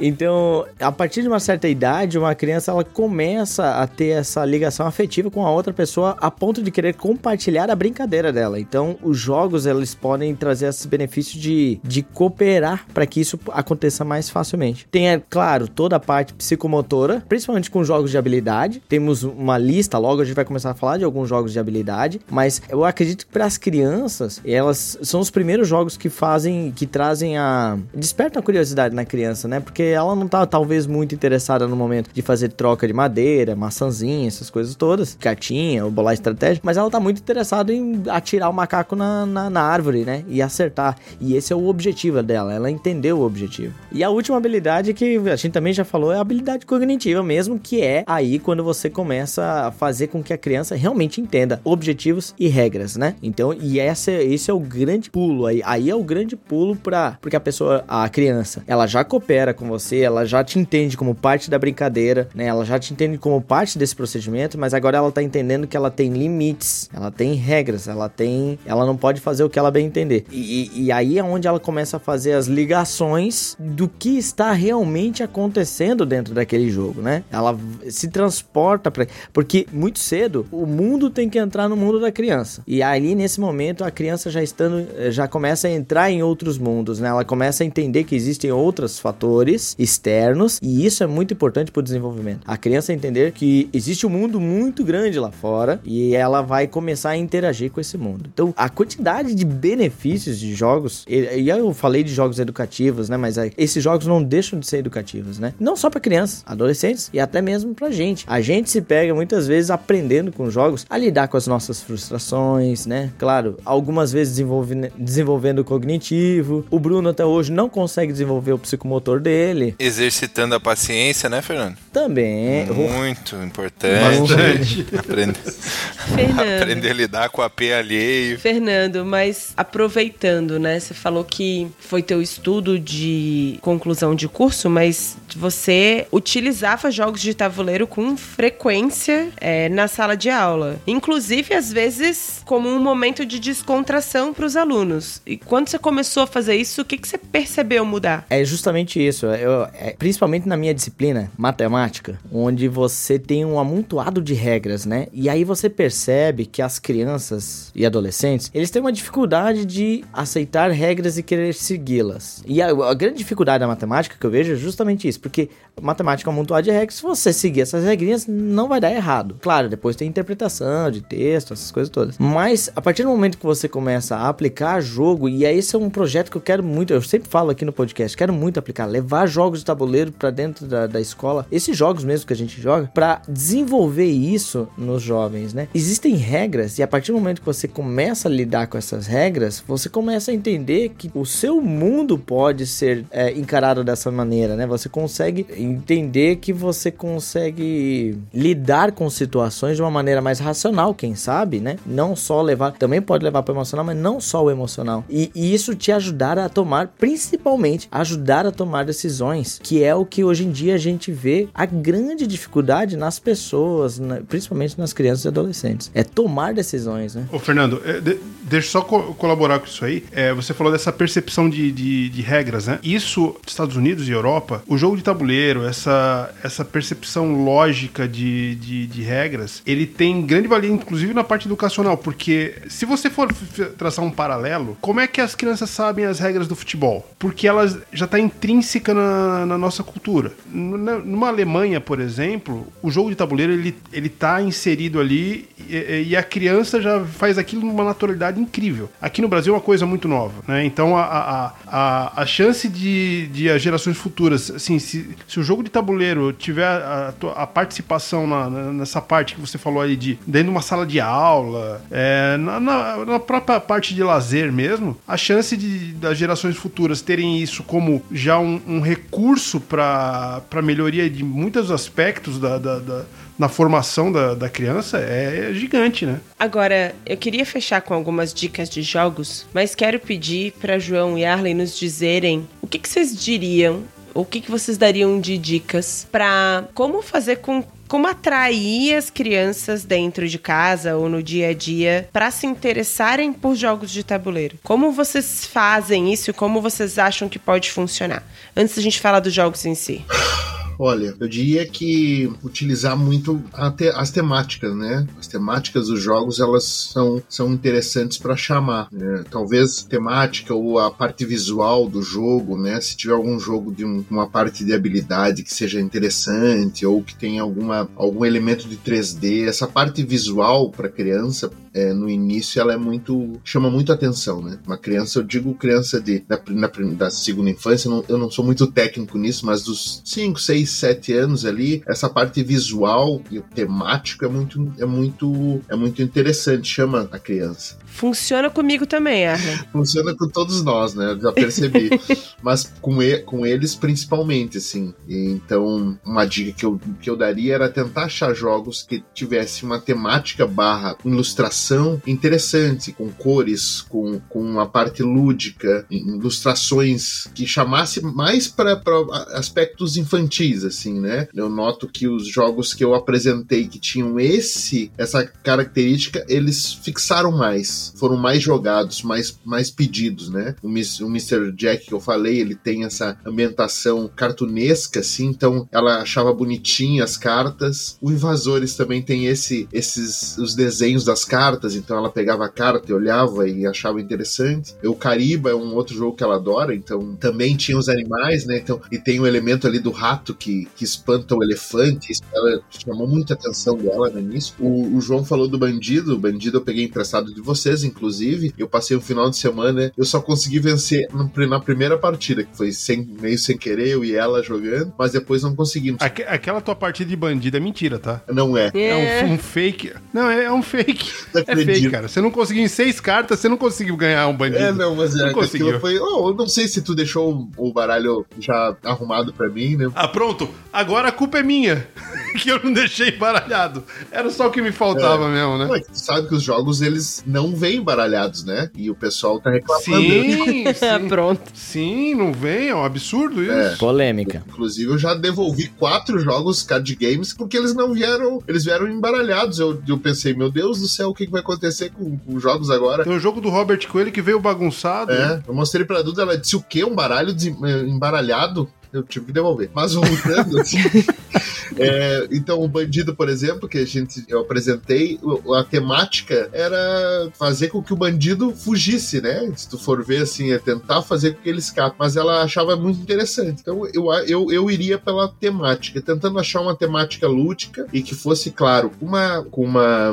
Então, a partir de uma certa idade, uma criança ela começa a ter essa ligação afetiva com a outra pessoa a ponto de querer compartilhar a brincadeira dela. Então, os jogos eles podem trazer esses benefícios de, de cooperar para que isso aconteça mais facilmente. Tem, é claro, toda a parte psicomotora, principalmente com jogos de habilidade. Temos uma lista, logo a gente vai começar a falar de alguns jogos de habilidade, mas eu acredito que para as crianças, elas são os primeiros jogos que fazem, que trazem a despertam a curiosidade na criança, né? Porque ela não tá talvez muito interessada no momento de fazer troca de madeira, maçãzinha, essas coisas todas, cartinha, ou bolar estratégia, mas ela tá muito interessada em atirar o macaco na, na, na árvore, né? E acertar. E esse é o objetivo dela, ela entendeu o objetivo. E a última habilidade que a gente também já falou é a habilidade cognitiva mesmo, que é aí quando você começa a fazer com que a criança realmente entenda objetivos e regras, né? Então, e essa, esse é o grande pulo aí. Aí é o grande pulo para porque a pessoa, a criança, ela já coopera com você, ela já te entende como parte da brincadeira, né? Ela já te entende como parte desse procedimento, mas agora ela tá entendendo que ela tem limites, ela tem regras, ela tem, ela não pode fazer o que ela bem entender. E, e- aí é onde ela começa a fazer as ligações do que está realmente acontecendo dentro daquele jogo, né? Ela se transporta para porque muito cedo o mundo tem que entrar no mundo da criança. E ali nesse momento a criança já estando já começa a entrar em outros mundos, né? Ela começa a entender que existem outros fatores externos e isso é muito importante para o desenvolvimento. A criança entender que existe um mundo muito grande lá fora e ela vai começar a interagir com esse mundo. Então, a quantidade de benefícios de jogos, e, e eu falei de jogos educativos, né? Mas é, esses jogos não deixam de ser educativos, né? Não só para crianças, adolescentes e até mesmo pra gente. A gente se pega muitas vezes aprendendo com jogos a lidar com as nossas frustrações, né? Claro, algumas vezes desenvolvendo, desenvolvendo o cognitivo. O Bruno até hoje não consegue desenvolver o psicomotor dele.
Exercitando a paciência, né, Fernando?
Também.
Muito importante.
Bastante.
Aprender, *laughs*
Fernando.
aprender a lidar com a P alheio.
Fernando, mas aproveitando, né? Você falou que foi teu estudo de conclusão de curso, mas você utilizava jogos de tabuleiro com frequência é, na sala de aula. Inclusive, às vezes, como um momento de descontração para os alunos. E quando você começou a fazer isso, o que, que você percebeu mudar?
É justamente isso. Eu- é, principalmente na minha disciplina, matemática, onde você tem um amontoado de regras, né? E aí você percebe que as crianças e adolescentes, eles têm uma dificuldade de aceitar regras e querer segui-las. E a, a grande dificuldade da matemática que eu vejo é justamente isso, porque matemática é um amontoado de regras, se você seguir essas regrinhas, não vai dar errado. Claro, depois tem interpretação de texto, essas coisas todas. Mas a partir do momento que você começa a aplicar jogo, e aí esse é um projeto que eu quero muito, eu sempre falo aqui no podcast, quero muito aplicar, levar jogos de tabuleiro pra dentro da, da escola, esses jogos mesmo que a gente joga, pra desenvolver isso nos jovens, né? Existem regras e a partir do momento que você começa a lidar com essas regras, você começa a entender que o seu mundo pode ser é, encarado dessa maneira, né? Você consegue entender que você consegue lidar com situações de uma maneira mais racional, quem sabe, né? Não só levar, também pode levar para emocional, mas não só o emocional. E, e isso te ajudar a tomar, principalmente, ajudar a tomar decisões, que é o que hoje em dia a gente vê a grande dificuldade nas pessoas, na- principalmente nas crianças e adolescentes. É tomar decisões, né?
Ô, Fernando, é, de- deixa eu só co- colaborar com isso aí. É, você falou dessa percepção de, de, de regras, né? Isso, Estados Unidos e Europa, o jogo de tabuleiro, essa, essa percepção lógica de, de, de regras, ele tem grande valia, inclusive na parte educacional, porque se você for traçar um paralelo, como é que as crianças sabem as regras do futebol? Porque elas já está intrínseca na, na nossa cultura. Numa Alemanha, por exemplo, o jogo de tabuleiro ele, ele tá inserido ali e, e a criança já faz aquilo numa naturalidade incrível. Aqui no Brasil é uma coisa muito nova, né? Então a, a, a, a chance de, de as gerações futuras, assim, se, se o jogo de tabuleiro tiver a, a participação na- na- nessa parte que você falou aí de dentro de uma sala de aula, é, na, na- na própria parte de lazer mesmo, a chance de, das gerações futuras terem isso como já um, um recurso para melhoria de muitos aspectos da, da- da- na formação da, da criança é gigante, né?
Agora, eu queria fechar com algumas dicas de jogos, mas quero pedir para João e Arlen nos dizerem o que, que vocês diriam, o que, que vocês dariam de dicas para como fazer com como atrair as crianças dentro de casa ou no dia a dia para se interessarem por jogos de tabuleiro. Como vocês fazem isso e como vocês acham que pode funcionar? Antes da gente falar dos jogos em si. *sighs*
Olha, eu diria que utilizar muito te- as temáticas, né? As temáticas dos jogos elas são, são interessantes para chamar. né? Talvez temática ou a parte visual do jogo, né? Se tiver algum jogo de um- uma parte de habilidade que seja interessante ou que tenha alguma, algum elemento de 3D, essa parte visual para criança é, no início ela é muito chama muito atenção, né? Uma criança, eu digo criança de da, na prim- da segunda infância, eu não, eu não sou muito técnico nisso, mas dos 5, 6, 7 anos ali, essa parte visual e o temático é muito é muito é muito interessante, chama a criança.
Funciona comigo também, Arlen. *laughs*
Funciona com todos nós, né? Eu já percebi. *laughs* Mas com, e- com eles principalmente, assim. Então, uma dica que eu, que eu daria era tentar achar jogos que tivesse uma temática barra ilustração interessante, com cores, com, com uma parte lúdica, ilustrações que chamasse mais para aspectos infantis, assim, né? Eu noto que os jogos que eu apresentei que tinham esse essa característica, eles fixaram mais, foram mais jogados, mais, mais pedidos, né? O, Miss- o Mr. Jack que eu falei, ele tem essa ambientação cartunesca, assim, então ela achava bonitinha as cartas. O Invasores também tem esse, esses os desenhos das cartas, então ela pegava a carta e olhava e achava interessante. O Cariba é um outro jogo que ela adora, então também tinha os animais, né? Então, e tem o elemento ali do rato que, que espanta o elefante, ela chamou muita atenção dela no início. O, o João falou do bandido, o bandido eu peguei emprestado de vocês, inclusive. Eu passei um final de semana, eu só consegui vencer no- na primeira partida, que foi sem, meio sem querer, eu e ela jogando, mas depois não conseguimos.
Aque- aquela tua partida de bandido é mentira, tá?
Não é.
É, um, um fake. Não, é, é um fake. *laughs* É fake, cara. Você não conseguiu em seis cartas, você não conseguiu ganhar um bandido.
É, não, mas é,
Não
aquilo
conseguiu.
foi. Oh, eu não sei se tu deixou o, baralho já arrumado pra mim, né?
Ah, pronto. Agora a culpa é minha. *laughs* que eu não deixei embaralhado. Era só o que me faltava mesmo, né?
É que tu sabe que os jogos eles não vêm embaralhados, né? E o pessoal tá reclamando.
Sim, *laughs* sim. *laughs*
Pronto.
Sim, não vem, é um absurdo isso.
É.
Polêmica.
Inclusive, eu já devolvi quatro jogos card games porque eles não vieram. Eles vieram embaralhados. Eu, eu pensei, meu Deus do céu, o que, que vai acontecer com, com os jogos agora?
Tem o jogo do Robert Coelho que veio bagunçado.
É, eu mostrei pra Duda, ela disse o quê? Um baralho eh, embaralhado? Eu tive que devolver. Mas voltando, assim, *laughs* é, então o bandido, por exemplo, que a gente eu apresentei, a temática era fazer com que o bandido fugisse, né? Se tu for ver assim, é tentar fazer com que ele escape. Mas ela achava muito interessante. Então eu, eu, eu iria pela temática, tentando achar uma temática lúdica e que fosse, claro, uma com uma.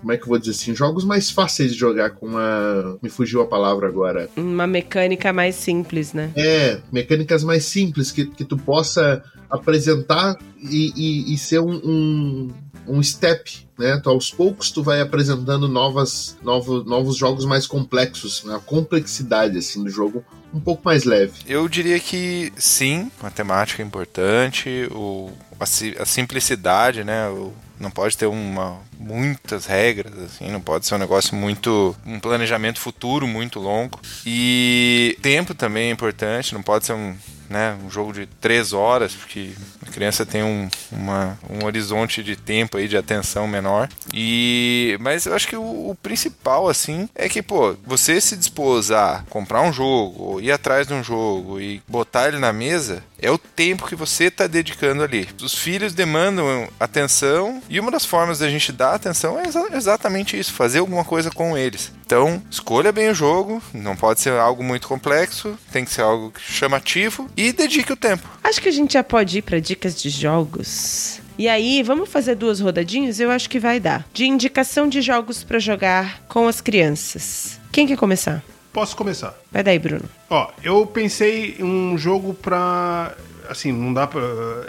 Como é que eu vou dizer assim? Jogos mais fáceis de jogar, com uma. Me fugiu a palavra agora.
Uma mecânica mais simples, né?
É, mecânicas mais simples que, que tu possa apresentar e, e- e ser um, um- um step, né? Tu, aos poucos tu vai apresentando novas, novos, novos jogos mais complexos, né? a complexidade assim do jogo um pouco mais leve.
Eu diria que sim, matemática é importante, o, a, a simplicidade, né? O, não pode ter uma, muitas regras, assim, não pode ser um negócio muito. um planejamento futuro muito longo. E tempo também é importante, não pode ser um. Né, um jogo de três horas, porque a criança tem um, uma- um horizonte de tempo aí de atenção menor. E mas eu acho que o, o principal assim é que pô, você se dispôs a comprar um jogo, ou ir atrás de um jogo e botar ele na mesa, é o tempo que você está dedicando ali. Os filhos demandam atenção e uma das formas da gente dar atenção é exa- exatamente isso, fazer alguma coisa com eles. Então, escolha bem o jogo, não pode ser algo muito complexo, tem que ser algo chamativo e dedique o tempo.
Acho que a gente já pode ir para dicas de jogos. E aí, vamos fazer duas rodadinhas? Eu acho que vai dar. De indicação de jogos para jogar com as crianças. Quem quer começar?
Posso começar?
Vai daí, Bruno.
Ó, eu pensei em um jogo pra. Assim, não dá pra.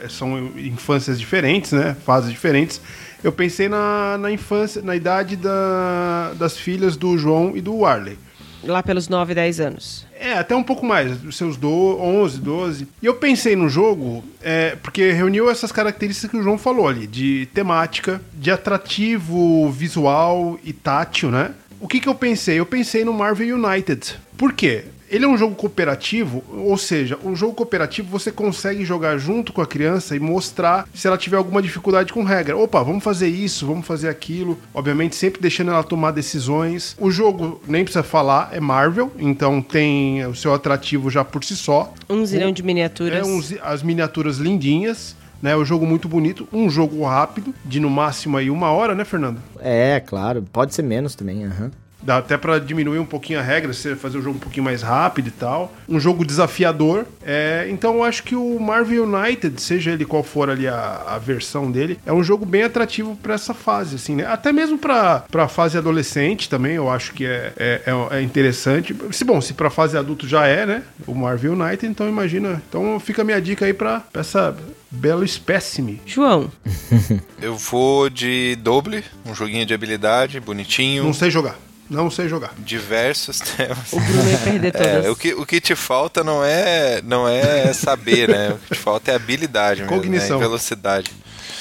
São infâncias diferentes, né? Fases diferentes. Eu pensei na, na infância, na idade da- das filhas do João e do Warley.
Lá pelos 9, 10 anos.
É, até um pouco mais, os seus do, 11, 12. E eu pensei no jogo, é, porque reuniu essas características que o João falou ali, de temática, de atrativo visual e tátil, né? O que, que eu pensei? Eu pensei no Marvel United. Por quê? Ele é um jogo cooperativo, ou seja, um jogo cooperativo você consegue jogar junto com a criança e mostrar se ela tiver alguma dificuldade com regra. Opa, vamos fazer isso, vamos fazer aquilo. Obviamente, sempre deixando ela tomar decisões. O jogo, nem precisa falar, é Marvel, então tem o seu atrativo já por si só.
Um zilhão de miniaturas.
É uns- as miniaturas lindinhas. Né, o jogo muito bonito, um jogo rápido, de no máximo aí uma hora, né, Fernando?
É, claro. Pode ser menos também, aham.
Dá até pra diminuir um pouquinho a regra, você fazer o jogo um pouquinho mais rápido e tal. Um jogo desafiador. É, então eu acho que o Marvel United, seja ele qual for ali a, a versão dele, é um jogo bem atrativo pra essa fase, assim, né? Até mesmo pra, pra fase adolescente também, eu acho que é, é, é- é interessante. Se bom, se pra fase adulto já é, né? O Marvel United, então imagina. Então fica a minha dica aí pra, pra essa belo espécime.
João, *laughs*
Eu vou de Doble, um joguinho de habilidade, bonitinho,
Não sei jogar. Não sei jogar.
diversos *laughs* temas.
o Bruno ia perder todas.
É, o que, o que te falta não é, não é saber, né? O que te falta é habilidade mesmo,
Cognição.
né? Velocidade.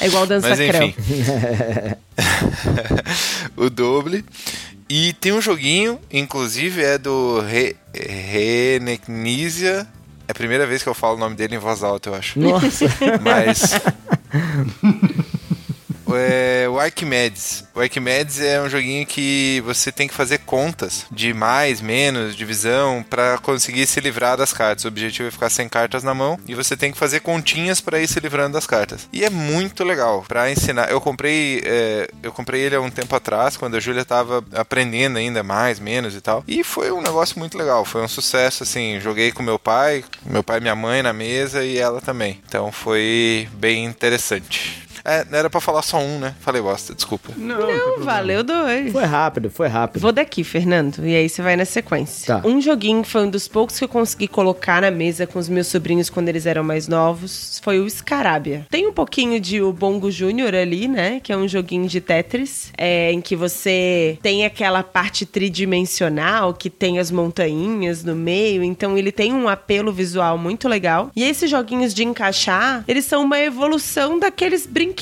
É igual dança
Mas enfim. *laughs* o Doble. E tem um joguinho, inclusive é do Re Reneknisia. É a primeira vez que eu falo o nome dele em voz alta, eu acho.
Nossa.
Mas. *laughs* É, o Archimedes. O Archimedes é um joguinho que você tem que fazer contas de mais, menos, divisão, pra conseguir se livrar das cartas. O objetivo é ficar sem cartas na mão e você tem que fazer continhas pra ir se livrando das cartas. E é muito legal pra ensinar. Eu comprei, é, eu comprei ele há um tempo atrás, quando a Júlia tava aprendendo ainda mais, menos e tal. E foi um negócio muito legal. Foi um sucesso, assim. Joguei com meu pai, meu pai e minha mãe na mesa e ela também. Então foi bem interessante. É, não era pra falar só um, né? Falei bosta, desculpa.
Não,
Não, valeu dois.
Foi rápido, foi rápido.
Vou daqui, Fernando, e aí você vai na sequência.
Tá.
Um joguinho que foi um dos poucos que eu consegui colocar na mesa com os meus sobrinhos quando eles eram mais novos foi o Scarabia. Tem um pouquinho de o Bongo Júnior ali, né? Que é um joguinho de Tetris, é, em que você tem aquela parte tridimensional que tem as montanhas no meio, então ele tem um apelo visual muito legal. E esses joguinhos de encaixar, eles são uma evolução daqueles brinquedos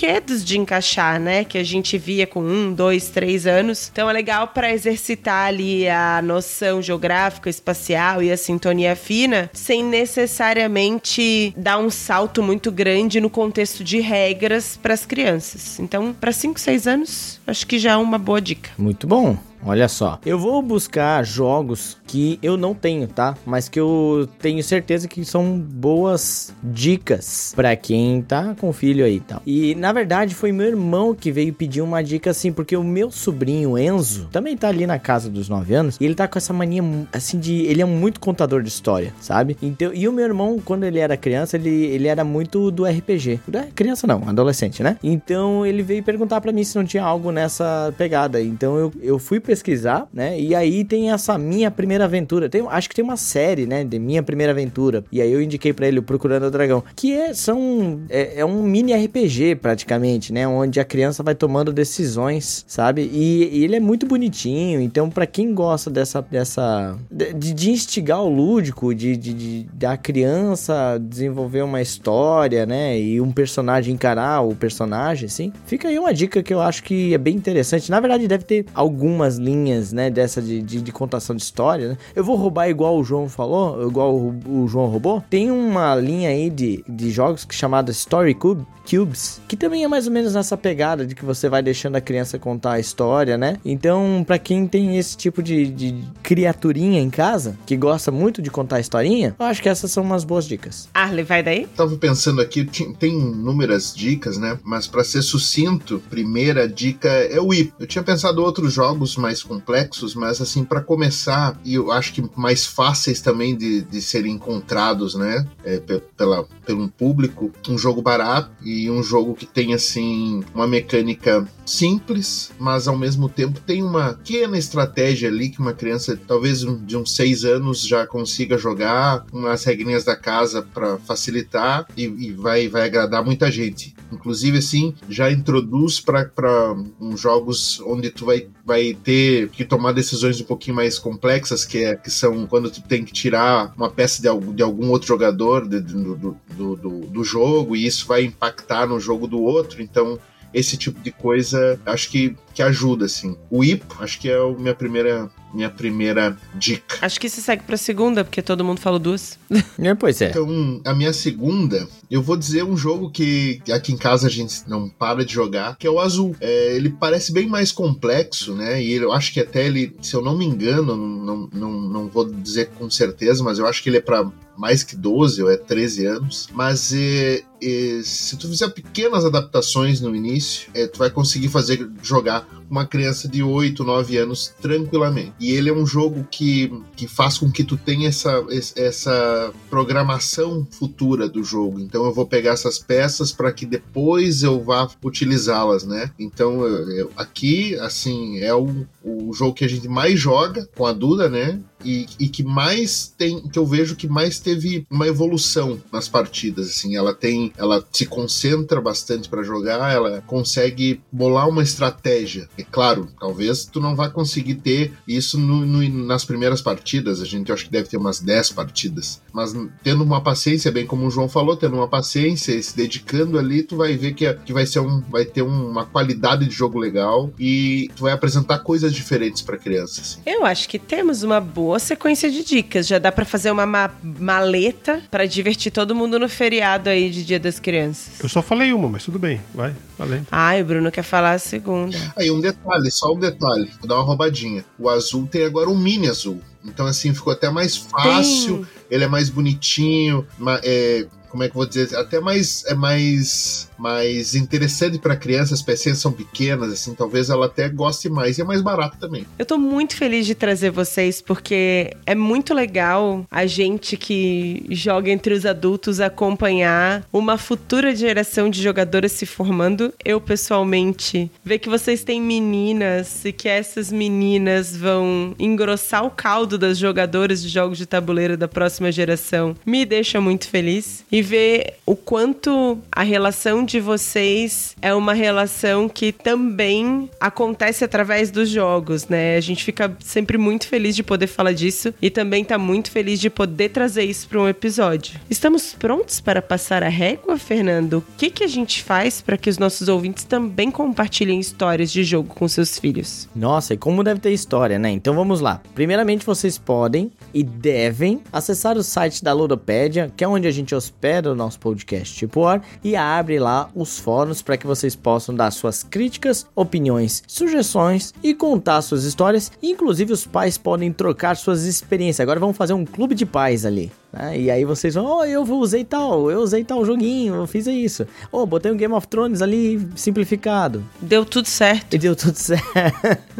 de encaixar, né? Que a gente via com um, dois, três anos. Então é legal para exercitar ali a noção geográfica, espacial e a sintonia fina, sem necessariamente dar um salto muito grande no contexto de regras para as crianças. Então, para 5, 6 anos, acho que já é uma boa dica.
Muito bom. Olha só, eu vou buscar jogos que eu não tenho, tá? Mas que eu tenho certeza que são boas dicas pra quem tá com filho aí e tal. E na verdade foi meu irmão que veio pedir uma dica assim, porque o meu sobrinho Enzo também tá ali na casa dos 9 anos e ele tá com essa mania assim de. Ele é muito contador de história, sabe? Então, e o meu irmão, quando ele era criança, ele, ele era muito do RPG. É, criança não, adolescente, né? Então ele veio perguntar pra mim se não tinha algo nessa pegada. Então eu, eu fui pesquisar, né? E aí tem essa minha primeira aventura. Tem, acho que tem uma série, né? De minha primeira aventura. E aí eu indiquei para ele o Procurando o Dragão. Que é, são, é, é, um mini RPG, praticamente, né? Onde a criança vai tomando decisões, sabe? E, e ele é muito bonitinho. Então, para quem gosta dessa. dessa de, de instigar o lúdico, de, de, de da criança desenvolver uma história, né? E um personagem encarar o personagem, assim. Fica aí uma dica que eu acho que é bem interessante. Na verdade, deve ter algumas linhas, né? Dessa de, de, de contação de história, né? Eu vou roubar igual o João falou, igual o, o João roubou. Tem uma linha aí de, de jogos que chamada Story Cube, Cubes, que também é mais ou menos nessa pegada de que você vai deixando a criança contar a história, né? Então, para quem tem esse tipo de, de, criaturinha em casa, que gosta muito de contar historinha, eu acho que essas são umas boas dicas.
Arley, vai daí?
Tava pensando aqui, tem inúmeras dicas, né? Mas para ser sucinto, primeira dica é o IP. Eu tinha pensado outros jogos mais complexos, mas assim, para começar, e eu acho que mais fáceis também de, de serem encontrados, né? É, pela, pelo público, um jogo barato e um jogo que tem assim uma mecânica simples, mas ao mesmo tempo tem uma pequena estratégia ali que uma criança, talvez de uns seis anos, já consiga jogar, umas regrinhas da casa para facilitar e, e, vai, vai agradar muita gente. Inclusive, assim, já introduz para uns jogos onde tu vai, vai ter que tomar decisões um pouquinho mais complexas, que, é, que são quando tu tem que tirar uma peça de algum, de algum outro jogador de, do, do, do, do jogo e isso vai impactar no jogo do outro. Então, esse tipo de coisa acho que, que ajuda, assim. O IPO, acho que é a minha primeira, minha primeira dica.
Acho que se segue pra segunda, porque todo mundo falou duas. *laughs*
É, pois é.
Então, a minha segunda, eu vou dizer um jogo que aqui em casa a gente não para de jogar, que é o Azul. É, ele parece bem mais complexo, né? E eu acho que até ele, se eu não me engano, não, não, não vou dizer com certeza, mas eu acho que ele é para mais que 12 ou é 13 anos. Mas é, é, se tu fizer pequenas adaptações no início, é, tu vai conseguir fazer jogar uma criança de 8, 9 anos tranquilamente. E ele é um jogo que, que faz com que tu tenha essa, essa programação futura do jogo. Então eu vou pegar essas peças para que depois eu vá utilizá-las, né? Então eu, eu, aqui, assim, é o, o jogo que a gente mais joga com a Duda, né? E, e, que mais tem, que eu vejo que mais teve uma evolução nas partidas, assim, ela tem, ela se concentra bastante para jogar, ela consegue bolar uma estratégia. É claro, talvez tu não vá conseguir ter isso no, no, nas primeiras partidas, a gente acho que deve ter umas 10 partidas, mas tendo uma paciência, bem como o João falou, tendo uma paciência e se dedicando ali, tu vai ver que, que vai ser um, vai ter uma qualidade de jogo legal e tu vai apresentar coisas diferentes para crianças. Assim.
Eu acho que temos uma boa boa sequência de dicas. Já dá para fazer uma ma maleta para divertir todo mundo no feriado aí de Dia das Crianças.
Eu só falei uma, mas tudo bem. Vai, valendo.
Ai, o Bruno quer falar a segunda.
Aí, um detalhe, só um detalhe. Vou dar uma roubadinha. O azul tem agora um mini azul. Então, assim, ficou até mais fácil. Tem. Ele é mais bonitinho. É, como é que eu vou dizer? Até mais. É mais mais interessante para crianças, as pecinhas são pequenas, assim, talvez ela até goste mais e é mais barato também.
Eu tô muito feliz de trazer vocês porque é muito legal a gente que joga entre os adultos acompanhar uma futura geração de jogadoras se formando. Eu pessoalmente ver que vocês têm meninas e que essas meninas vão engrossar o caldo das jogadoras de jogos de tabuleiro da próxima geração me deixa muito feliz e ver o quanto a relação de de vocês é uma relação que também acontece através dos jogos, né? A gente fica sempre muito feliz de poder falar disso e também tá muito feliz de poder trazer isso para um episódio. Estamos prontos para passar a régua, Fernando? O que, que a gente faz para que os nossos ouvintes também compartilhem histórias de jogo com seus filhos?
Nossa, e como deve ter história, né? Então vamos lá. Primeiramente, vocês podem e devem acessar o site da Ludopédia, que é onde a gente hospeda o nosso podcast Tipo War, e abre lá os fóruns para que vocês possam dar suas críticas, opiniões, sugestões e contar suas histórias. Inclusive, os pais podem trocar suas experiências. Agora vamos fazer um clube de pais ali. Né? E aí vocês vão, oh, eu usei tal, eu usei tal joguinho, eu fiz isso. Oh, botei um Game of Thrones ali simplificado.
Deu tudo certo.
E deu tudo certo.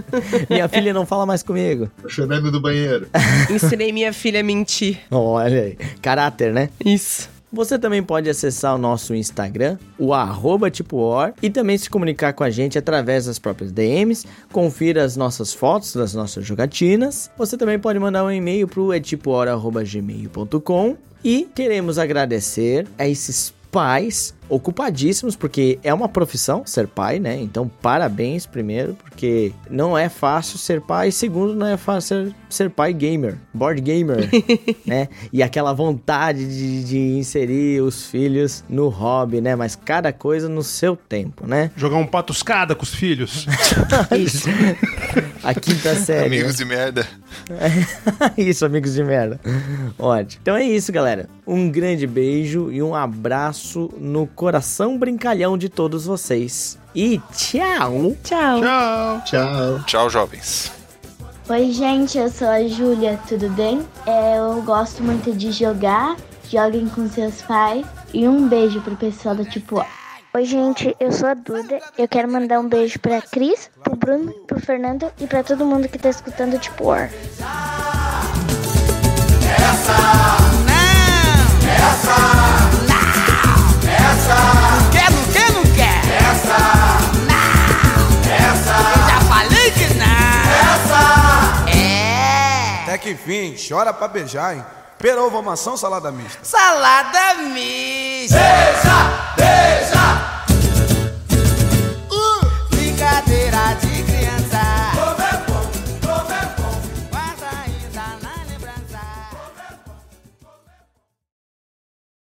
*laughs* minha filha não fala mais comigo.
Tô chorando do banheiro.
Ensinei minha filha a mentir.
Olha aí. Caráter, né?
Isso.
Você também pode acessar o nosso Instagram, o arroba TipoOr, e também se comunicar com a gente através das próprias DMs. Confira as nossas fotos das nossas jogatinas. Você também pode mandar um e-mail para o etipoor.gmail.com. E queremos agradecer a esses pais ocupadíssimos, porque é uma profissão ser pai, né? Então, parabéns primeiro, porque não é fácil ser pai, e segundo, não é fácil ser, ser pai gamer, board gamer, *laughs* né? E aquela vontade de, de inserir os filhos no hobby, né? Mas cada coisa no seu tempo, né?
Jogar um patuscada com os filhos. *laughs* *laughs*
Isso. A quinta série.
Amigos de merda.
isso, amigos de merda. Ótimo. Então é isso, galera. Um grande beijo e um abraço no coração brincalhão de todos vocês. E tchau!
Tchau.
Tchau.
Tchau.
Tchau, jovens.
Oi, gente, eu sou a Júlia, tudo bem? É, eu gosto muito de jogar, joguem com seus pais e um beijo pro pessoal do Tipo.
Oi, gente, eu sou a Duda. Eu quero mandar um beijo pra Cris, pro Bruno, pro Fernando e pra todo mundo que tá escutando o Tipo War.
Não que
vim, chora pra beijar, hein? Pera ovo, maçã salada mista?
Salada mista!
Beija, beija! Uh, brincadeira